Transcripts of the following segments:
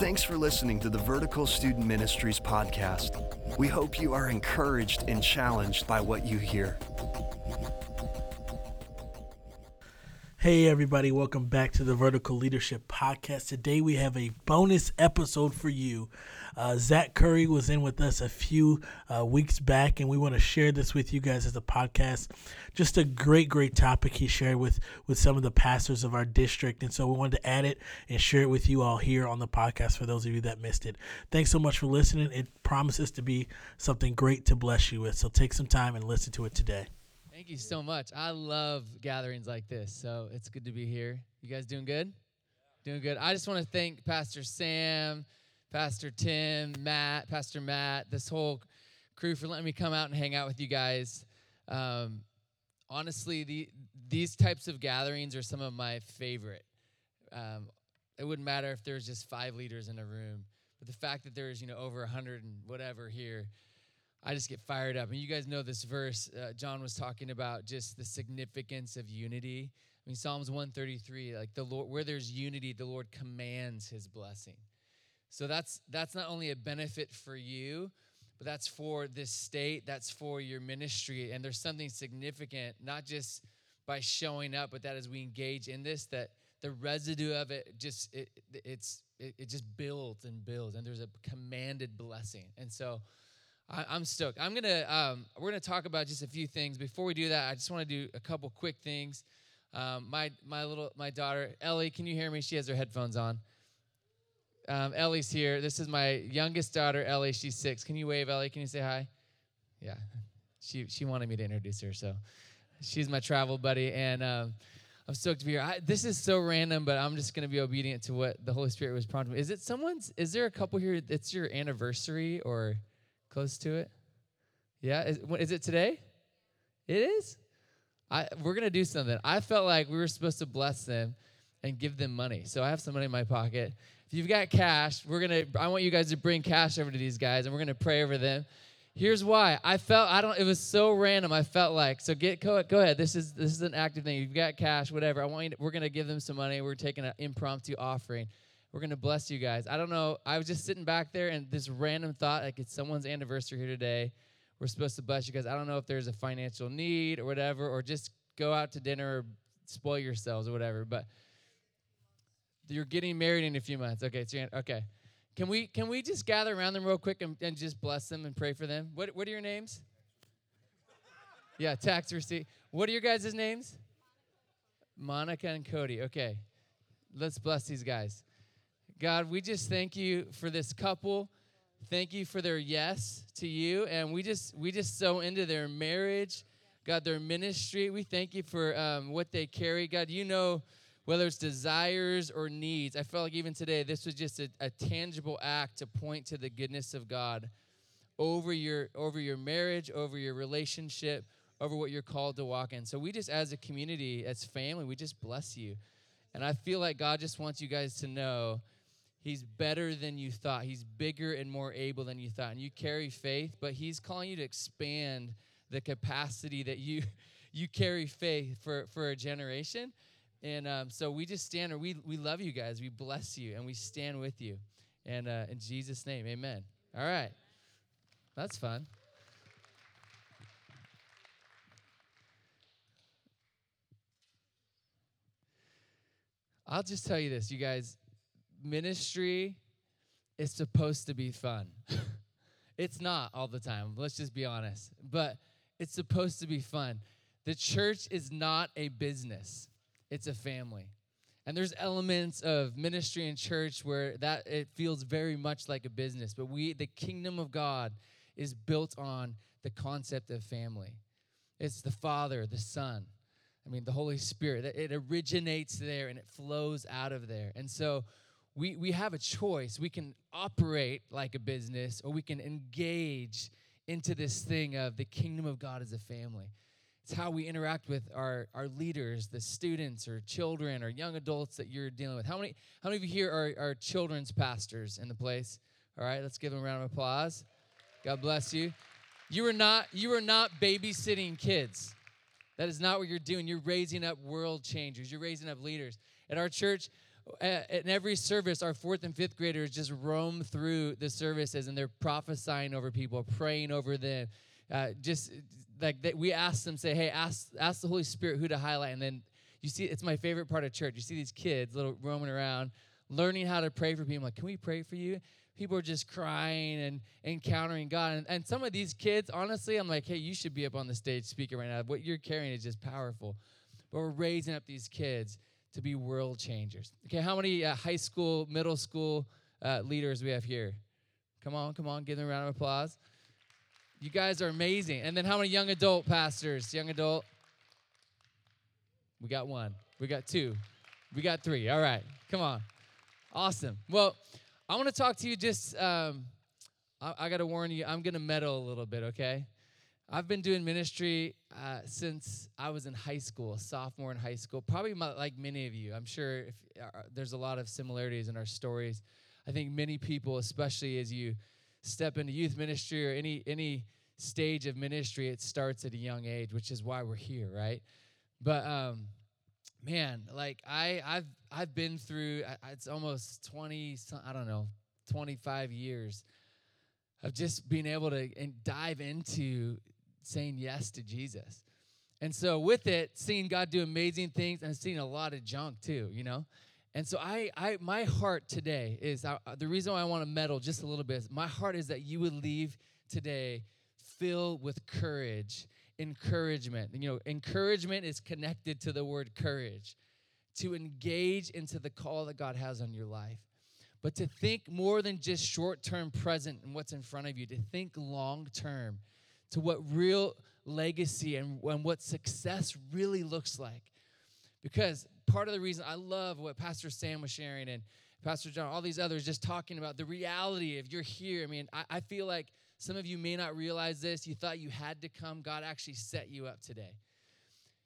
Thanks for listening to the Vertical Student Ministries podcast. We hope you are encouraged and challenged by what you hear. Hey, everybody, welcome back to the Vertical Leadership Podcast. Today we have a bonus episode for you. Uh, Zack Curry was in with us a few uh, weeks back, and we want to share this with you guys as a podcast. Just a great, great topic he shared with, with some of the pastors of our district. And so we wanted to add it and share it with you all here on the podcast for those of you that missed it. Thanks so much for listening. It promises to be something great to bless you with. So take some time and listen to it today. Thank you so much. I love gatherings like this, so it's good to be here. You guys doing good? Doing good. I just want to thank Pastor Sam, Pastor Tim, Matt, Pastor Matt, this whole crew for letting me come out and hang out with you guys. Um, honestly, the, these types of gatherings are some of my favorite. Um, it wouldn't matter if there's just five leaders in a room, but the fact that there's you know over a hundred and whatever here I just get fired up. And you guys know this verse. Uh, John was talking about just the significance of unity. I mean, Psalms 133, like the Lord, where there's unity, the Lord commands his blessing. So that's that's not only a benefit for you, but that's for this state, that's for your ministry. And there's something significant, not just by showing up, but that as we engage in this, that the residue of it just it, it's it, it just builds and builds, and there's a commanded blessing. And so I, am stoked. I'm gonna um, we're gonna talk about just a few things. Before we do that, I just want to do a couple quick things. Um, my my little my daughter Ellie, can you hear me? She has her headphones on. Um, Ellie's here. This is my youngest daughter Ellie. She's six. Can you wave, Ellie? Can you say hi? Yeah, she she wanted me to introduce her, so she's my travel buddy, and um, I'm stoked to be here. I, this is so random, but I'm just gonna be obedient to what the Holy Spirit was prompting. Is it someone's? Is there a couple here? It's your anniversary or? Close to it? Yeah? Is, it today? It is? I, we're going to do something. I felt like we were supposed to bless them and give them money. So I have some money in my pocket. If you've got cash, we're going to, I want you guys to bring cash over to these guys and we're going to pray over them. Here's why. I felt, I don't, it was so random. I felt like, so get, go, go ahead. This is, this is an active thing. You've got cash, whatever. I want you to, we're going to give them some money. We're taking an impromptu offering. We're going to bless you guys. I don't know. I was just sitting back there and this random thought, like it's someone's anniversary here today. We're supposed to bless you guys. I don't know if there's a financial need or whatever, or just go out to dinner or spoil yourselves or whatever. But you're getting married in a few months. Okay, okay. Can we can we just gather around them real quick and, and just bless them and pray for them? What what are your names? Yeah, tax receipt. What are your guys' names? Monica and Cody. Okay. Let's bless these guys. God, we just thank you for this couple. Thank you for their yes to you. And we just we just so into their marriage, God, their ministry. We thank you for um, what they carry. God, you know whether it's desires or needs. I felt like even today, this was just a, a tangible act to point to the goodness of God over your over your marriage, over your relationship, over what you're called to walk in. So we just as a community, as family, we just bless you. And I feel like God just wants you guys to know He's better than you thought. He's bigger and more able than you thought. And you carry faith, but he's calling you to expand the capacity that you you carry faith for for a generation. And um, so we just stand, or we we love you guys. We bless you, and we stand with you. And uh, in Jesus' name, Amen. All right, that's fun. I'll just tell you this, you guys ministry is supposed to be fun. it's not all the time, let's just be honest. But it's supposed to be fun. The church is not a business, it's a family. And there's elements of ministry and church where that it feels very much like a business, but we the kingdom of God is built on the concept of family. It's the Father, the Son, I mean, the Holy Spirit. It originates there and it flows out of there. And so we, we have a choice. We can operate like a business or we can engage into this thing of the kingdom of God as a family. It's how we interact with our, our leaders, the students or children or young adults that you're dealing with. How many, how many of you here are, are children's pastors in the place? All right, let's give them a round of applause. God bless you. You are not, you are not babysitting kids. That is not what you're doing. You're raising up world changers. You're raising up leaders. At our church, in every service, our fourth and fifth graders just roam through the services and they're prophesying over people, praying over them. Uh, just like that, we ask them, say, "Hey, ask ask the Holy Spirit who to highlight," and then you see, it's my favorite part of church. You see these kids, little roaming around, learning how to pray for people. Like, can we pray for you? People are just crying and encountering God. And, and some of these kids, honestly, I'm like, hey, you should be up on the stage speaking right now. What you're carrying is just powerful. But we're raising up these kids to be world changers. Okay, how many uh, high school, middle school uh, leaders we have here? Come on, come on, give them a round of applause. You guys are amazing. And then how many young adult pastors? Young adult? We got one. We got two. We got three. All right. Come on. Awesome. Well, I want to talk to you just, um, I, I got to warn you, I'm going to meddle a little bit, okay? I've been doing ministry uh, since I was in high school, sophomore in high school. Probably my, like many of you. I'm sure if, uh, there's a lot of similarities in our stories. I think many people, especially as you step into youth ministry or any any stage of ministry, it starts at a young age, which is why we're here, right? But um, man, like I I've I've been through it's almost 20 I don't know, 25 years of just being able to dive into saying yes to Jesus. And so with it, seeing God do amazing things and seeing a lot of junk too, you know? And so I, I my heart today is uh, the reason why I want to meddle just a little bit. Is my heart is that you would leave today filled with courage encouragement. You know, encouragement is connected to the word courage, to engage into the call that God has on your life. But to think more than just short term present and what's in front of you, to think long term to what real legacy and, and what success really looks like. Because part of the reason I love what Pastor Sam was sharing and Pastor John, all these others just talking about the reality of you're here. I mean, I, I feel like some of you may not realize this. You thought you had to come. God actually set you up today.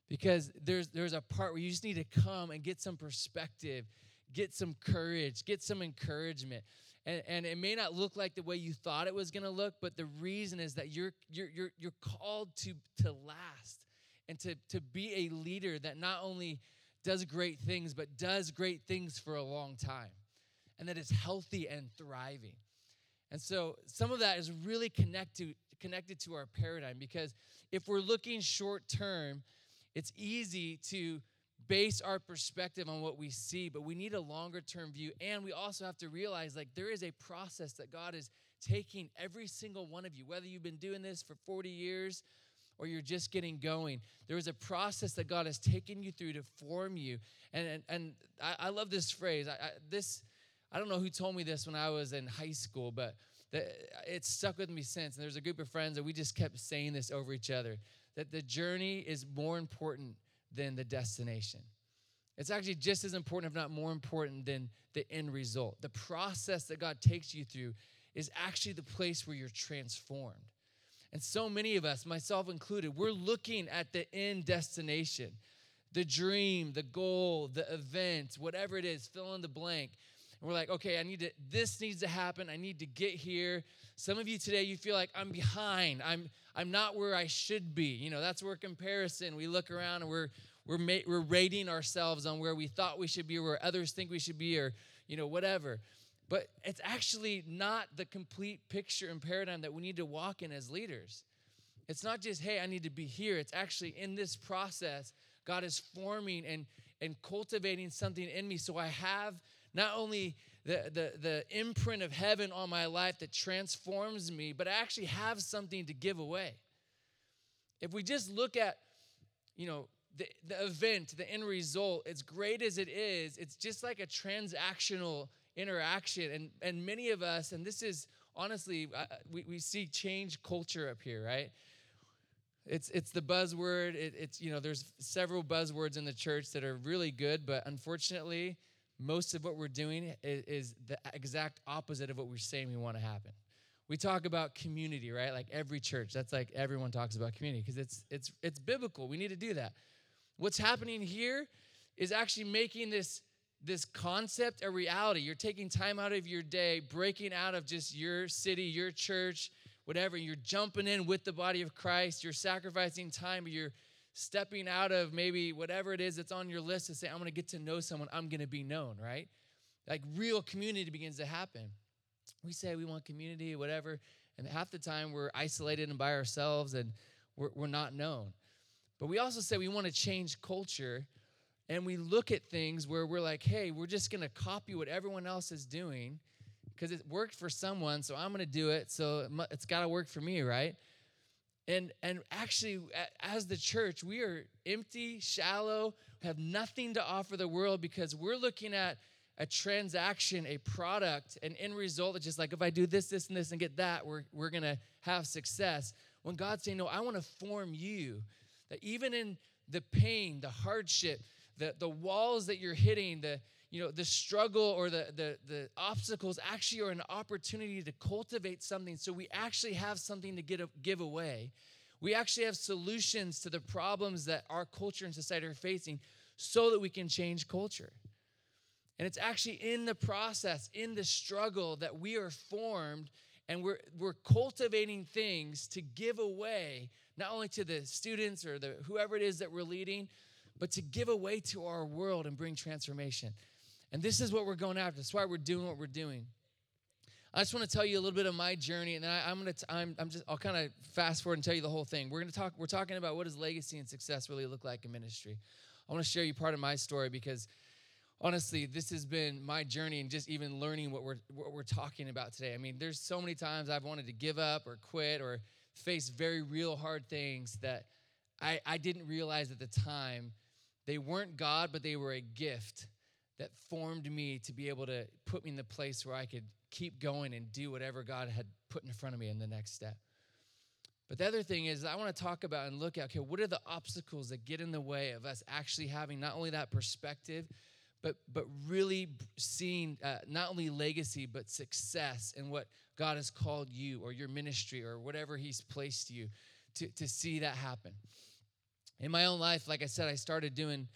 Because there's there's a part where you just need to come and get some perspective, get some courage, get some encouragement. And, and it may not look like the way you thought it was going to look, but the reason is that you're you're you're you're called to to last and to to be a leader that not only does great things but does great things for a long time and that is healthy and thriving. And so some of that is really connected connected to our paradigm because if we're looking short term, it's easy to base our perspective on what we see, but we need a longer term view. And we also have to realize like there is a process that God is taking every single one of you, whether you've been doing this for 40 years or you're just getting going. There is a process that God has taken you through to form you. And, and, and I, I love this phrase. I, I, this I don't know who told me this when I was in high school, but it's stuck with me since. And there's a group of friends that we just kept saying this over each other that the journey is more important than the destination. It's actually just as important, if not more important, than the end result. The process that God takes you through is actually the place where you're transformed. And so many of us, myself included, we're looking at the end destination, the dream, the goal, the event, whatever it is, fill in the blank. We're like, okay, I need to, this needs to happen. I need to get here. Some of you today, you feel like I'm behind. I'm, I'm not where I should be. You know, that's where comparison, we look around and we're, we're, ma- we're rating ourselves on where we thought we should be, or where others think we should be, or, you know, whatever. But it's actually not the complete picture and paradigm that we need to walk in as leaders. It's not just, hey, I need to be here. It's actually in this process, God is forming and, and cultivating something in me so I have not only the, the, the imprint of heaven on my life that transforms me, but I actually have something to give away. If we just look at, you know, the, the event, the end result, as great as it is, it's just like a transactional interaction. And, and many of us, and this is honestly, uh, we, we see change culture up here, right? It's, it's the buzzword. It, it's, you know, there's several buzzwords in the church that are really good, but unfortunately, most of what we're doing is, the exact opposite of what we're saying we want to happen. We talk about community, right? Like every church. That's like everyone talks about community because it's it's it's biblical. We need to do that. What's happening here is actually making this this concept a reality. You're taking time out of your day, breaking out of just your city, your church, whatever. You're jumping in with the body of Christ. You're sacrificing time. You're stepping out of maybe whatever it is that's on your list to say, I'm going to get to know someone, I'm going to be known, right? Like real community begins to happen. We say we want community, whatever, and half the time we're isolated and by ourselves and we're, we're not known. But we also say we want to change culture and we look at things where we're like, hey, we're just going to copy what everyone else is doing because it worked for someone, so I'm going to do it. So it's got to work for me, right? And and actually, as the church, we are empty, shallow, have nothing to offer the world because we're looking at a transaction, a product, an end result that's just like if I do this, this, and this, and get that, we're we're gonna have success. When God's saying, No, I want to form you. That even in the pain, the hardship, the, the walls that you're hitting, the you know the struggle or the, the the obstacles actually are an opportunity to cultivate something. So we actually have something to get a, give away. We actually have solutions to the problems that our culture and society are facing so that we can change culture. And it's actually in the process in the struggle that we are formed and we're we're cultivating things to give away not only to the students or the whoever it is that we're leading but to give away to our world and bring transformation and this is what we're going after. That's why we're doing what we're doing. I just want to tell you a little bit of my journey, and then I, am gonna. T- I'm, I'm just. I'll kind of fast forward and tell you the whole thing. We're gonna talk. We're talking about what does legacy and success really look like in ministry. I want to share you part of my story because honestly, this has been my journey and just even learning what we're what we're talking about today. I mean, there's so many times I've wanted to give up or quit or face very real hard things that I, I didn't realize at the time they weren't God, but they were a gift that formed me to be able to put me in the place where I could keep going and do whatever God had put in front of me in the next step. But the other thing is, I want to talk about and look at okay, what are the obstacles that get in the way of us actually having not only that perspective, but but really seeing uh, not only legacy but success in what God has called you or your ministry or whatever He's placed you to to see that happen. In my own life, like I said, I started doing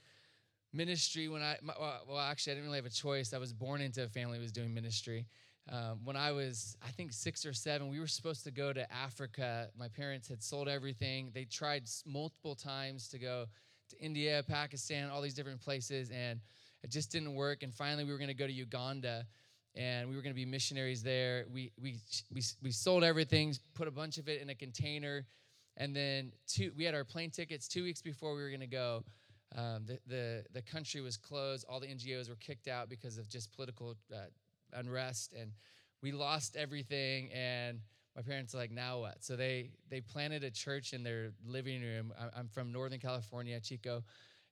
ministry when I, well, actually, I didn't really have a choice. I was born into a family that was doing ministry. Um, when I was, I think, six or seven, we were supposed to go to Africa. My parents had sold everything. They tried multiple times to go to India, Pakistan, all these different places, and it just didn't work. And finally, we were going to go to Uganda, and we were going to be missionaries there. We, we, we, we sold everything, put a bunch of it in a container, and then two, we had our plane tickets two weeks before we were going to go. Um, the, the, the country was closed. All the NGOs were kicked out because of just political uh, unrest. And we lost everything. And my parents are like, now what? So they, they planted a church in their living room. I'm from Northern California, Chico.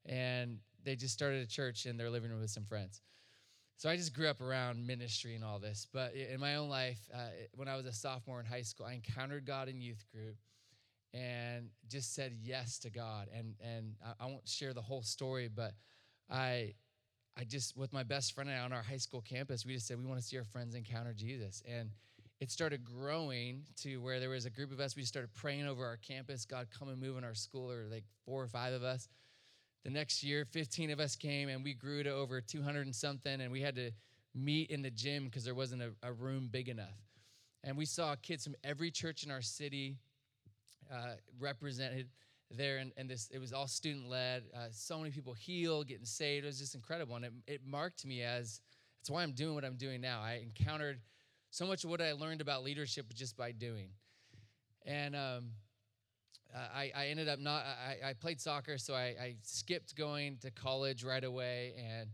And they just started a church in their living room with some friends. So I just grew up around ministry and all this. But in my own life, uh, when I was a sophomore in high school, I encountered God in youth group and just said yes to God. And and I, I won't share the whole story, but I I just with my best friend and I on our high school campus, we just said we want to see our friends encounter Jesus. And it started growing to where there was a group of us. We started praying over our campus. God, come and move in our school, or like four or five of us. The next year, 15 of us came, and we grew to over 200 and something. And we had to meet in the gym because there wasn't a, a room big enough. And we saw kids from every church in our city uh, represented there and, and this it was all student led uh, so many people healed getting saved. It was just incredible and it, it marked me as that's why i'm doing what i'm doing now. I encountered so much of what i learned about leadership just by doing. And um, I, I ended up not I, I played soccer so I, I, skipped going to college right away and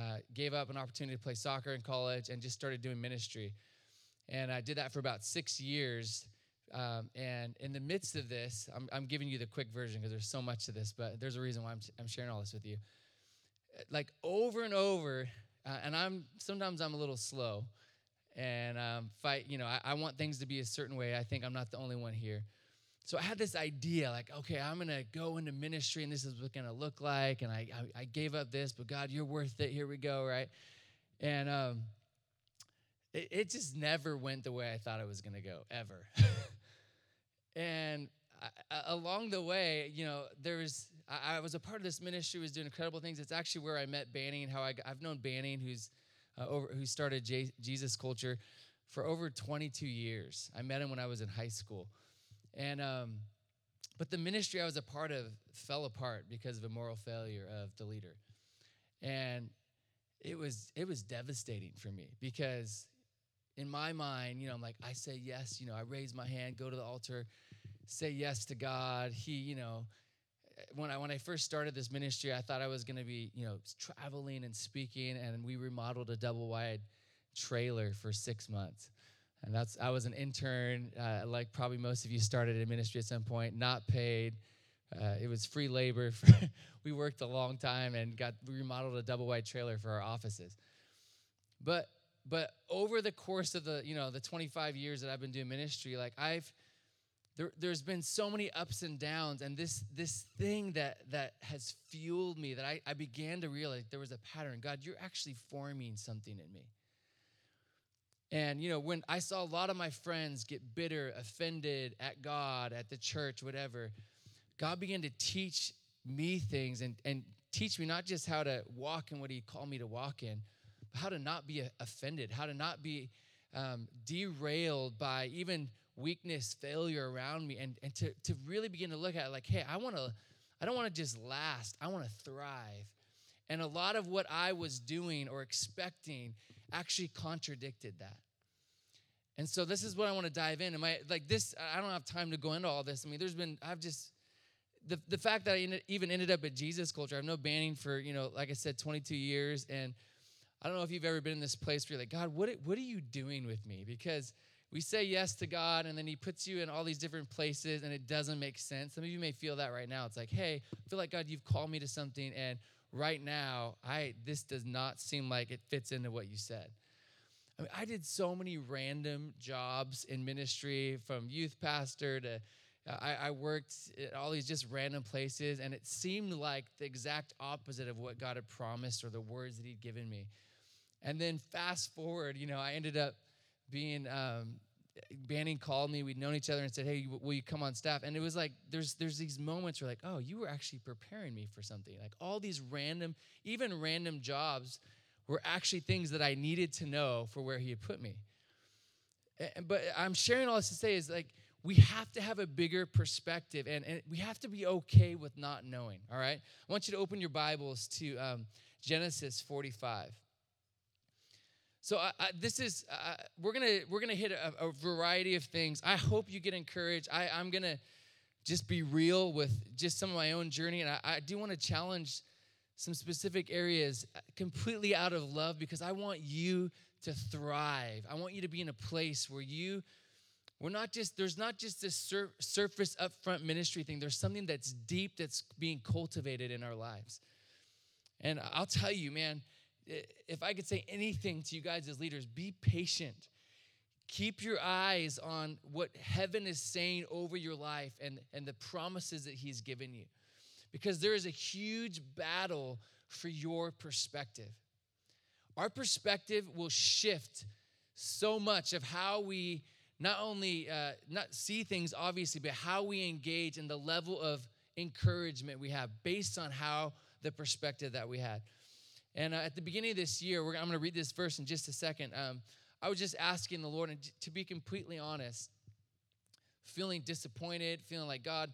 uh, gave up an opportunity to play soccer in college and just started doing ministry. And i did that for about six years um, and in the midst of this, I'm, I'm giving you the quick version because there's so much to this, but there's a reason why I'm, I'm sharing all this with you. Like over and over, uh, and I'm sometimes I'm a little slow, and um, fight. You know, I, I want things to be a certain way. I think I'm not the only one here. So I had this idea, like, okay, I'm gonna go into ministry, and this is what's gonna look like. And I, I, I gave up this, but God, you're worth it. Here we go, right? And um, it, it just never went the way I thought it was gonna go, ever. And I, along the way, you know, there was I, I, was a part of this ministry, was doing incredible things. It's actually where I met Banning. How I have known Banning, who's uh, over, who started J, Jesus Culture for over 22 years. I met him when I was in high school, and um, but the ministry I was a part of fell apart because of a moral failure of the leader. And it was it was devastating for me because in my mind, you know, I'm like, I say yes, you know, I raise my hand, go to the altar, say yes to God. He, you know, when I when I first started this ministry, I thought I was going to be, you know, traveling and speaking, and we remodeled a double wide trailer for six months. And that's I was an intern, uh, like probably most of you started in ministry at some point, not paid. Uh, it was free labor. For, we worked a long time and got we remodeled a double wide trailer for our offices. But but over the course of the you know the 25 years that I've been doing ministry, like I've there, there's been so many ups and downs and this this thing that that has fueled me that I, I began to realize there was a pattern. God you're actually forming something in me. And you know when i saw a lot of my friends get bitter offended at god at the church whatever god began to teach me things and, and teach me not just how to walk in what he called me to walk in but how to not be offended how to not be um, derailed by even weakness, failure around me, and, and to, to really begin to look at like, hey, I want to, I don't want to just last, I want to thrive. And a lot of what I was doing or expecting actually contradicted that. And so this is what I want to dive in. Am I like this? I don't have time to go into all this. I mean, there's been I've just the the fact that I even ended up at Jesus Culture. I've no Banning for you know, like I said, 22 years, and I don't know if you've ever been in this place where you're like, God, what what are you doing with me? Because we say yes to God and then He puts you in all these different places and it doesn't make sense. Some of you may feel that right now. It's like, hey, I feel like God, you've called me to something, and right now, I this does not seem like it fits into what you said. I mean, I did so many random jobs in ministry, from youth pastor to I, I worked at all these just random places, and it seemed like the exact opposite of what God had promised or the words that He'd given me. And then fast forward, you know, I ended up being um, Banning called me. We'd known each other and said, "Hey, will you come on staff?" And it was like there's there's these moments where like, "Oh, you were actually preparing me for something." Like all these random, even random jobs, were actually things that I needed to know for where He had put me. But I'm sharing all this to say is like we have to have a bigger perspective and, and we have to be okay with not knowing. All right, I want you to open your Bibles to um, Genesis 45. So this is uh, we're gonna we're gonna hit a, a, variety of things. I hope you get encouraged. I, I'm gonna just be real with just some of my own journey, and I, I do want to challenge some specific areas uh, completely out of love because I want you to thrive. I want you to be in a place where you we're not just there's not just this sur- surface upfront ministry thing. There's something that's deep that's being cultivated in our lives. And I'll tell you, man if I could say anything to you guys as leaders, be patient. Keep your eyes on what heaven is saying over your life and, and the promises that He's given you. Because there is a huge battle for your perspective. Our perspective will shift so much of how we not only uh, not see things obviously but how we engage and the level of encouragement we have based on how the perspective that we had and uh, at the beginning of this year, I'm going to read this verse in just a second. Um, I was just asking the Lord, and to be completely honest, feeling disappointed, feeling like God,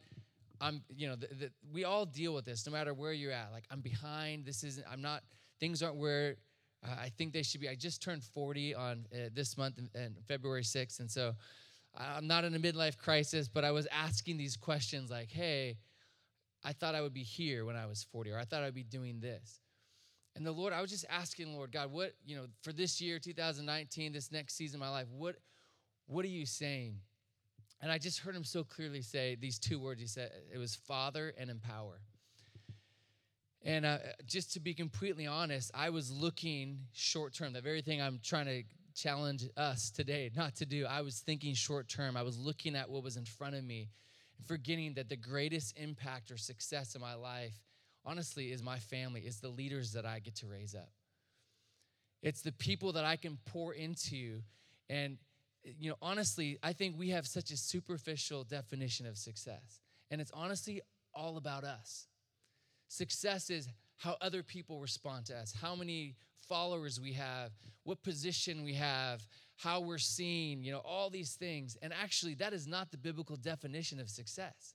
I'm, you know, the, the, we all deal with this, no matter where you're at. Like I'm behind. This isn't. I'm not. Things aren't where uh, I think they should be. I just turned 40 on uh, this month, and February 6th, and so I'm not in a midlife crisis. But I was asking these questions, like, Hey, I thought I would be here when I was 40, or I thought I'd be doing this. And the Lord, I was just asking, Lord God, what, you know, for this year, 2019, this next season of my life, what, what are you saying? And I just heard him so clearly say these two words. He said, it was Father and empower. And uh, just to be completely honest, I was looking short term, the very thing I'm trying to challenge us today not to do. I was thinking short term. I was looking at what was in front of me and forgetting that the greatest impact or success in my life honestly, is my family, is the leaders that I get to raise up. It's the people that I can pour into. And, you know, honestly, I think we have such a superficial definition of success. And it's honestly all about us. Success is how other people respond to us, how many followers we have, what position we have, how we're seen, you know, all these things. And actually, that is not the biblical definition of success.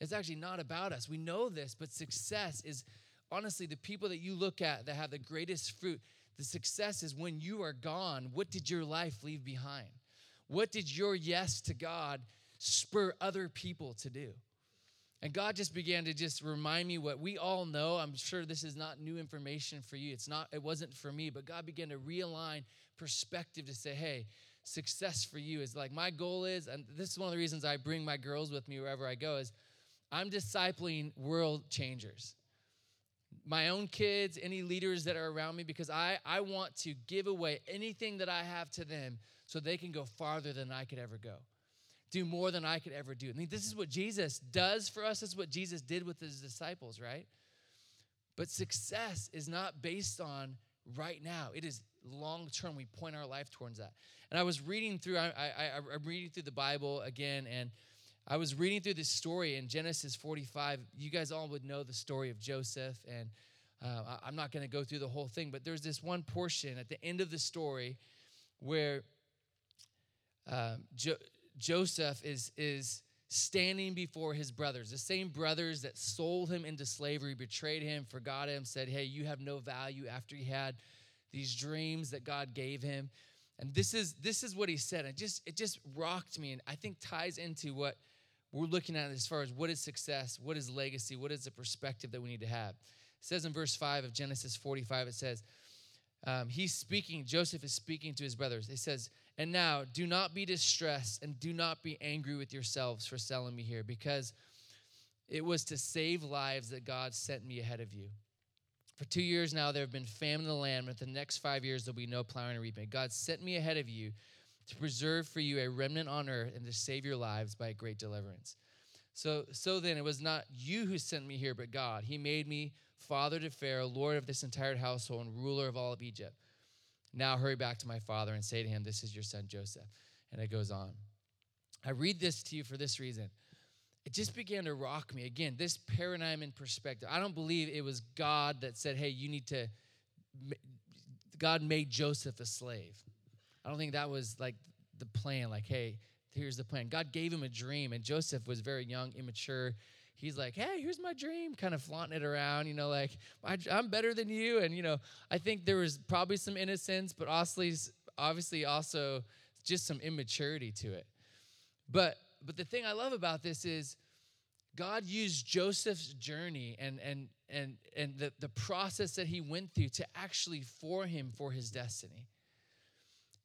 It's actually not about us. We know this, but success is honestly the people that you look at that have the greatest fruit. The success is when you are gone, what did your life leave behind? What did your yes to God spur other people to do? And God just began to just remind me what we all know. I'm sure this is not new information for you. It's not, it wasn't for me, but God began to realign perspective to say, hey, success for you is like my goal is, and this is one of the reasons I bring my girls with me wherever I go, is I'm discipling world changers. My own kids, any leaders that are around me, because I, I want to give away anything that I have to them so they can go farther than I could ever go do more than I could ever do. I mean, this is what Jesus does for us. This is what Jesus did with his disciples, right? But success is not based on right now. It is long term. We point our life towards that. And I was reading through, I, I, I'm reading through the Bible again, and I was reading through this story in Genesis 45. You guys all would know the story of Joseph, and uh, I'm not going to go through the whole thing, but there's this one portion at the end of the story where um, jo- Joseph is, is standing before his brothers, the same brothers that sold him into slavery, betrayed him, forgot him, said, Hey, you have no value after he had these dreams that God gave him. And this is this is what he said. It just it just rocked me and I think ties into what we're looking at it as far as what is success, what is legacy, what is the perspective that we need to have. It says in verse 5 of Genesis 45, it says, um, he's speaking, Joseph is speaking to his brothers. It says, And now do not be distressed and do not be angry with yourselves for selling me here, because it was to save lives that God sent me ahead of you. For two years now, there have been famine in the land, but the next five years, there'll be no plowing and reaping. God sent me ahead of you to preserve for you a remnant on earth and to save your lives by a great deliverance. So, so then, it was not you who sent me here, but God. He made me father to Pharaoh, lord of this entire household, and ruler of all of Egypt. Now hurry back to my father and say to him, This is your son Joseph. And it goes on. I read this to you for this reason. It just began to rock me. Again, this paradigm and perspective. I don't believe it was God that said, Hey, you need to, God made Joseph a slave. I don't think that was like the plan, like, hey, here's the plan. God gave him a dream, and Joseph was very young, immature he's like, hey, here's my dream, kind of flaunting it around, you know, like, I'm better than you. And, you know, I think there was probably some innocence, but obviously also just some immaturity to it. But, but the thing I love about this is God used Joseph's journey and, and, and, and the, the process that he went through to actually for him for his destiny.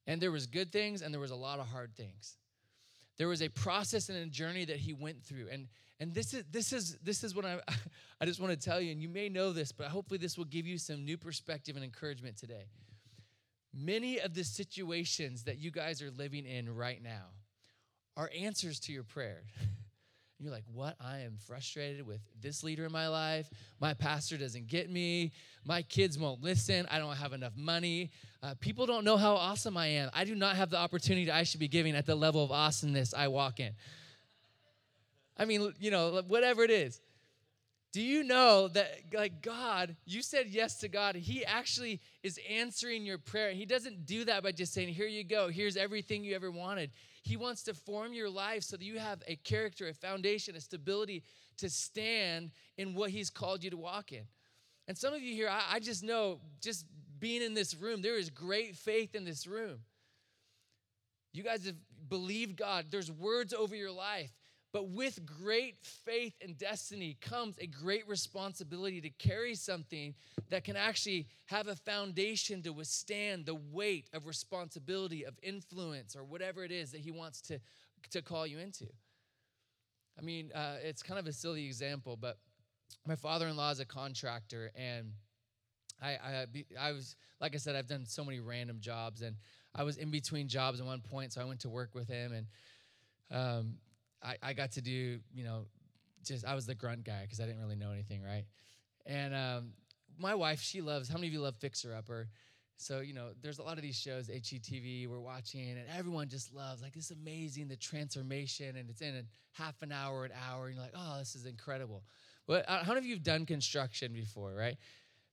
And there was good things and there was a lot of hard things. There was a process and a journey that he went through. And, and this is this is this is what I I just want to tell you, and you may know this, but hopefully this will give you some new perspective and encouragement today. Many of the situations that you guys are living in right now are answers to your prayer. you're like, what? I am frustrated with this leader in my life. My pastor doesn't get me. My kids won't listen. I don't have enough money. Uh, people don't know how awesome I am. I do not have the opportunity I should be giving at the level of awesomeness I walk in. I mean, you know, whatever it is. Do you know that, like God, you said yes to God. He actually is answering your prayer. He doesn't do that by just saying, Here you go, here's everything you ever wanted. He wants to form your life so that you have a character, a foundation, a stability to stand in what He's called you to walk in. And some of you here, I, I just know, just being in this room, there is great faith in this room. You guys have believed God, there's words over your life. But with great faith and destiny comes a great responsibility to carry something that can actually have a foundation to withstand the weight of responsibility, of influence, or whatever it is that He wants to, to call you into. I mean, uh, it's kind of a silly example, but my father in law is a contractor, and I, I, I was, like I said, I've done so many random jobs, and I was in between jobs at one point, so I went to work with him, and um, I, I got to do, you know, just I was the grunt guy because I didn't really know anything, right? And um, my wife, she loves. How many of you love Fixer Upper? So you know, there's a lot of these shows, HGTV, we're watching, and everyone just loves like it's amazing the transformation, and it's in a half an hour, an hour, and you're like, oh, this is incredible. But uh, how many of you have done construction before, right?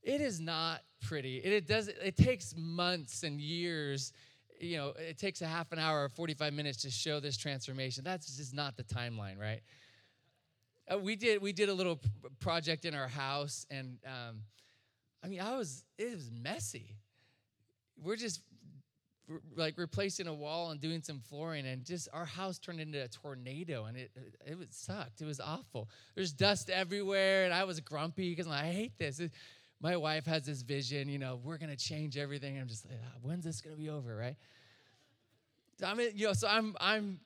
It is not pretty. It, it does. It takes months and years you know, it takes a half an hour or 45 minutes to show this transformation. That's just not the timeline, right? uh, we did we did a little project in our house, and um, I mean, I was it was messy. We're just r- like replacing a wall and doing some flooring, and just our house turned into a tornado, and it it was sucked. It was awful. There's dust everywhere, and I was grumpy because I hate this. It- my wife has this vision, you know, we're gonna change everything. I'm just like, "Ah, when's this gonna be over, right? I mean, you know, so I'm I'm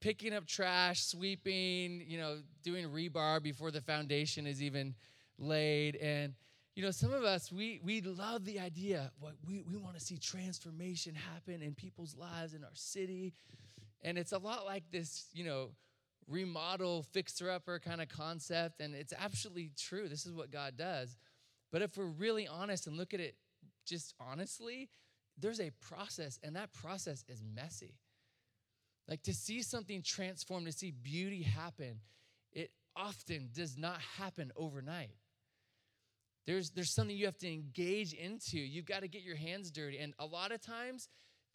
picking up trash, sweeping, you know, doing rebar before the foundation is even laid. And, you know, some of us, we we love the idea. What we, we want to see transformation happen in people's lives in our city. And it's a lot like this, you know, remodel, fixer-upper kind of concept. And it's absolutely true. This is what God does. But if we're really honest and look at it just honestly, there's a process, and that process is messy. Like to see something transform, to see beauty happen, it often does not happen overnight. There's, there's something you have to engage into. You've got to get your hands dirty. And a lot of times,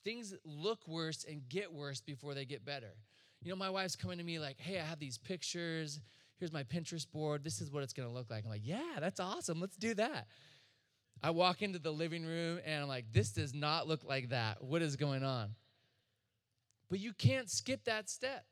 things look worse and get worse before they get better. You know, my wife's coming to me like, hey, I have these pictures. Here's my Pinterest board. This is what it's going to look like. I'm like, yeah, that's awesome. Let's do that. I walk into the living room and I'm like, this does not look like that. What is going on? But you can't skip that step.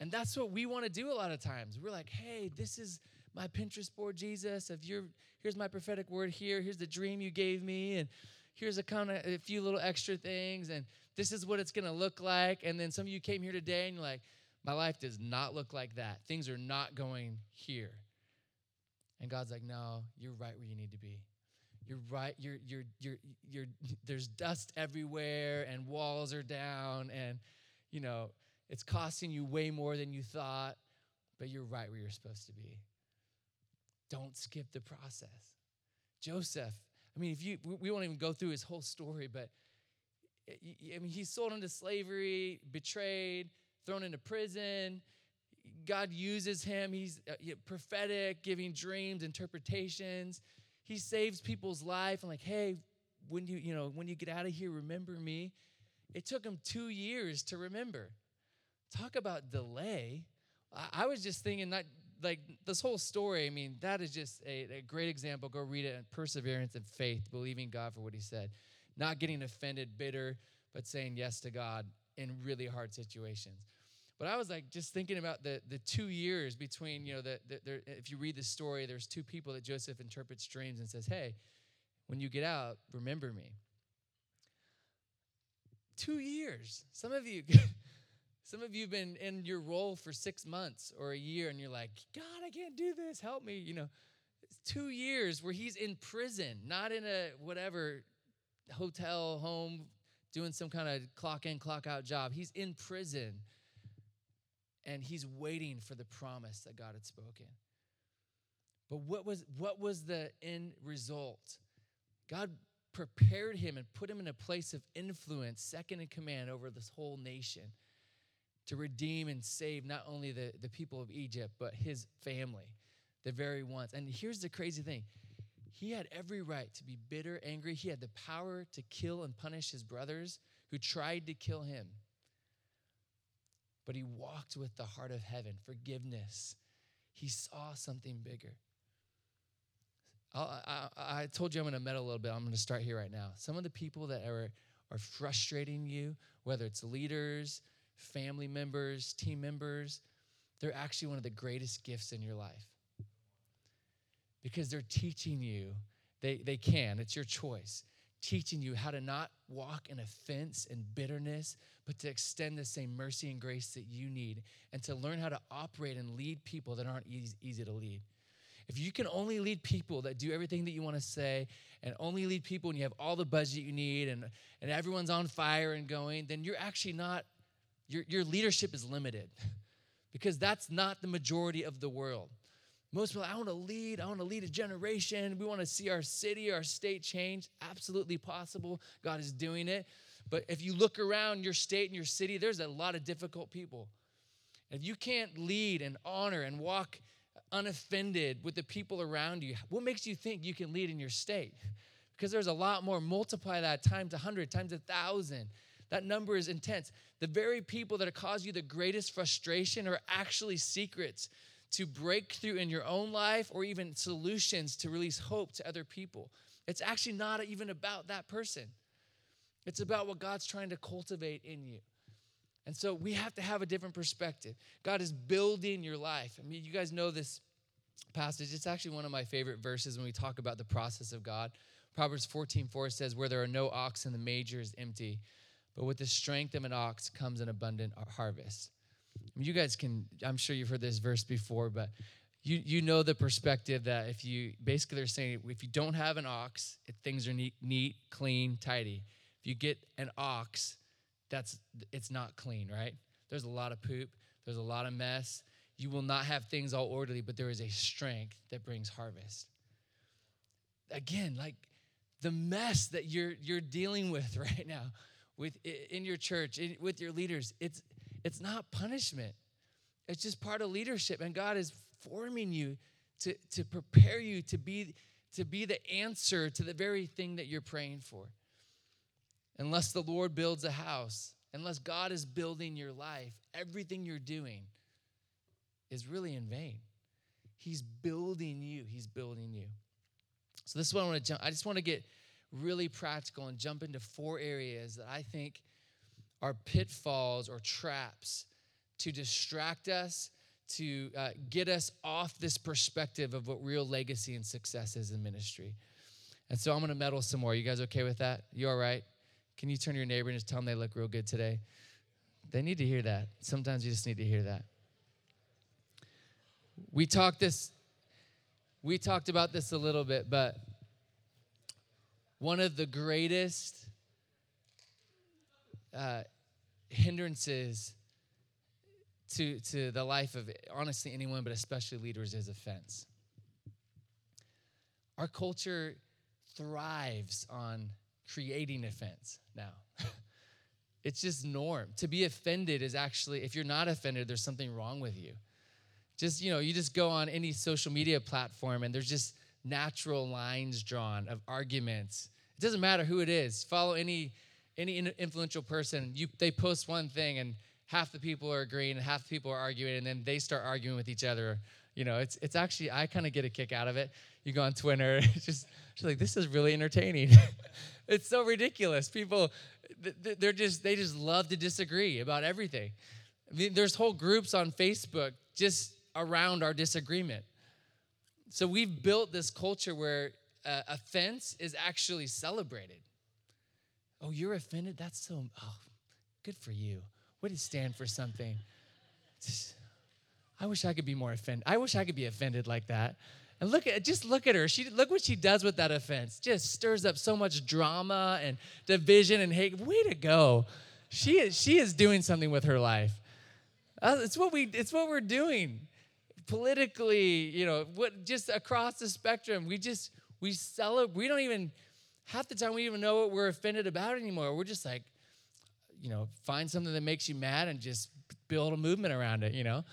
And that's what we want to do a lot of times. We're like, hey, this is my Pinterest board, Jesus. If you're here's my prophetic word here, here's the dream you gave me, and here's a kind of a few little extra things, and this is what it's gonna look like. And then some of you came here today and you're like, my life does not look like that. Things are not going here. And God's like, no, you're right where you need to be. You're right. You're you're you're you're there's dust everywhere and walls are down and you know, it's costing you way more than you thought, but you're right where you're supposed to be. Don't skip the process. Joseph, I mean, if you we won't even go through his whole story, but eh, I mean, he's sold into slavery, betrayed, thrown into prison. God uses him. He's uh, prophetic, giving dreams, interpretations. He saves people's life. And like, hey, when you you know when you get out of here, remember me. It took him two years to remember. Talk about delay. I, was just thinking that like this whole story. I mean, that is just a, a great example. Go read it. Perseverance and faith, believing God for what He said, not getting offended, bitter, but saying yes to God in really hard situations. But I was like just thinking about the the two years between you know the, the, the if you read the story, there's two people that Joseph interprets dreams and says, "Hey, when you get out, remember me." Two years. Some of you, some of you've been in your role for six months or a year, and you're like, "God, I can't do this. Help me." You know, it's two years where he's in prison, not in a whatever hotel home doing some kind of clock in clock out job. He's in prison and he's waiting for the promise that God had spoken. But what was what was the end result? God prepared him and put him in a place of influence, second in command over this whole nation to redeem and save not only the, the people of Egypt, but his family, the very ones. And here's the crazy thing. He had every right to be bitter, angry. He had the power to kill and punish his brothers who tried to kill him but he walked with the heart of heaven, forgiveness. He saw something bigger. I, I, I told you I'm going to meddle a little bit. I'm going to start here right now. Some of the people that are, are frustrating you, whether it's leaders, family members, team members, they're actually one of the greatest gifts in your life because they're teaching you. They, they can, it's your choice teaching you how to not walk in offense and bitterness, but to extend the same mercy and grace that you need, and to learn how to operate and lead people that aren't easy, easy to lead. If you can only lead people that do everything that you want to say, and only lead people when you have all the budget you need, and, and everyone's on fire and going, then you're actually not, your, your leadership is limited because that's not the majority of the world. Most people, I want to lead. I want to lead a generation. We want to see our city, our state change. Absolutely possible. God is doing it. But if you look around your state and your city, there's a lot of difficult people. If you can't lead and honor and walk unoffended with the people around you, what makes you think you can lead in your state? Because there's a lot more. Multiply that times a hundred, times a thousand. That number is intense. The very people that cause you the greatest frustration are actually secrets to break through in your own life or even solutions to release hope to other people. It's actually not even about that person. It's about what God's trying to cultivate in you. And so we have to have a different perspective. God is building your life. I mean, you guys know this passage. It's actually one of my favorite verses when we talk about the process of God. Proverbs 14 4 says, Where there are no oxen, the manger is empty, but with the strength of an ox comes an abundant harvest. You guys can, I'm sure you've heard this verse before, but you, you know the perspective that if you basically they're saying if you don't have an ox, things are neat, neat, clean, tidy. If you get an ox, that's it's not clean, right? There's a lot of poop, there's a lot of mess. You will not have things all orderly, but there is a strength that brings harvest. Again, like the mess that you're you're dealing with right now with in your church, in, with your leaders, it's it's not punishment. It's just part of leadership and God is forming you to to prepare you to be to be the answer to the very thing that you're praying for unless the Lord builds a house, unless God is building your life, everything you're doing is really in vain. He's building you. He's building you. So this is what I want to jump. I just want to get really practical and jump into four areas that I think are pitfalls or traps to distract us, to uh, get us off this perspective of what real legacy and success is in ministry. And so I'm to meddle some more. You guys okay with that? You all right? Can you turn to your neighbor and just tell them they look real good today? They need to hear that. Sometimes you just need to hear that. We talked this we talked about this a little bit, but one of the greatest uh, hindrances to, to the life of honestly anyone, but especially leaders, is offense. Our culture thrives on creating offense now. it's just norm. To be offended is actually, if you're not offended, there's something wrong with you. Just, you know, you just go on any social media platform and there's just natural lines drawn of arguments. It doesn't matter who it is. Follow any any influential person. You they post one thing and half the people are agreeing and half the people are arguing and then they start arguing with each other. You know, it's it's actually I kind of get a kick out of it. You go on Twitter, it's just she's like this is really entertaining. it's so ridiculous. People, they're just they just love to disagree about everything. I mean, there's whole groups on Facebook just around our disagreement. So we've built this culture where uh, offense is actually celebrated. Oh, you're offended? That's so oh, good for you. What it stand for something? Just, I wish I could be more offended. I wish I could be offended like that. And look at just look at her. She look what she does with that offense. Just stirs up so much drama and division and hate. Way to go. She is she is doing something with her life. Uh, it's what we it's what we're doing politically, you know, what just across the spectrum. We just we celebrate we don't even half the time we even know what we're offended about anymore. We're just like, you know, find something that makes you mad and just build a movement around it, you know.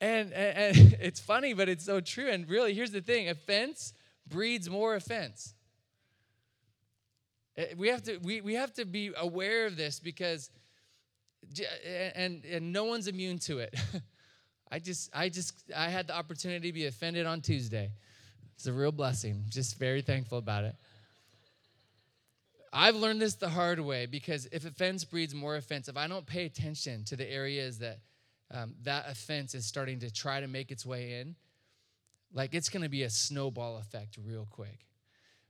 And, and, and it's funny, but it's so true. And really, here's the thing offense breeds more offense. Eh, we have to, we, we have to be aware of this because, and, and no one's immune to it. I just, I just, I had the opportunity to be offended on Tuesday. It's a real blessing. Just very thankful about it. I've learned this the hard way because if offense breeds more offense, if I don't pay attention to the areas that um, that offense is starting to try to make its way in, like it's going to be a snowball effect real quick.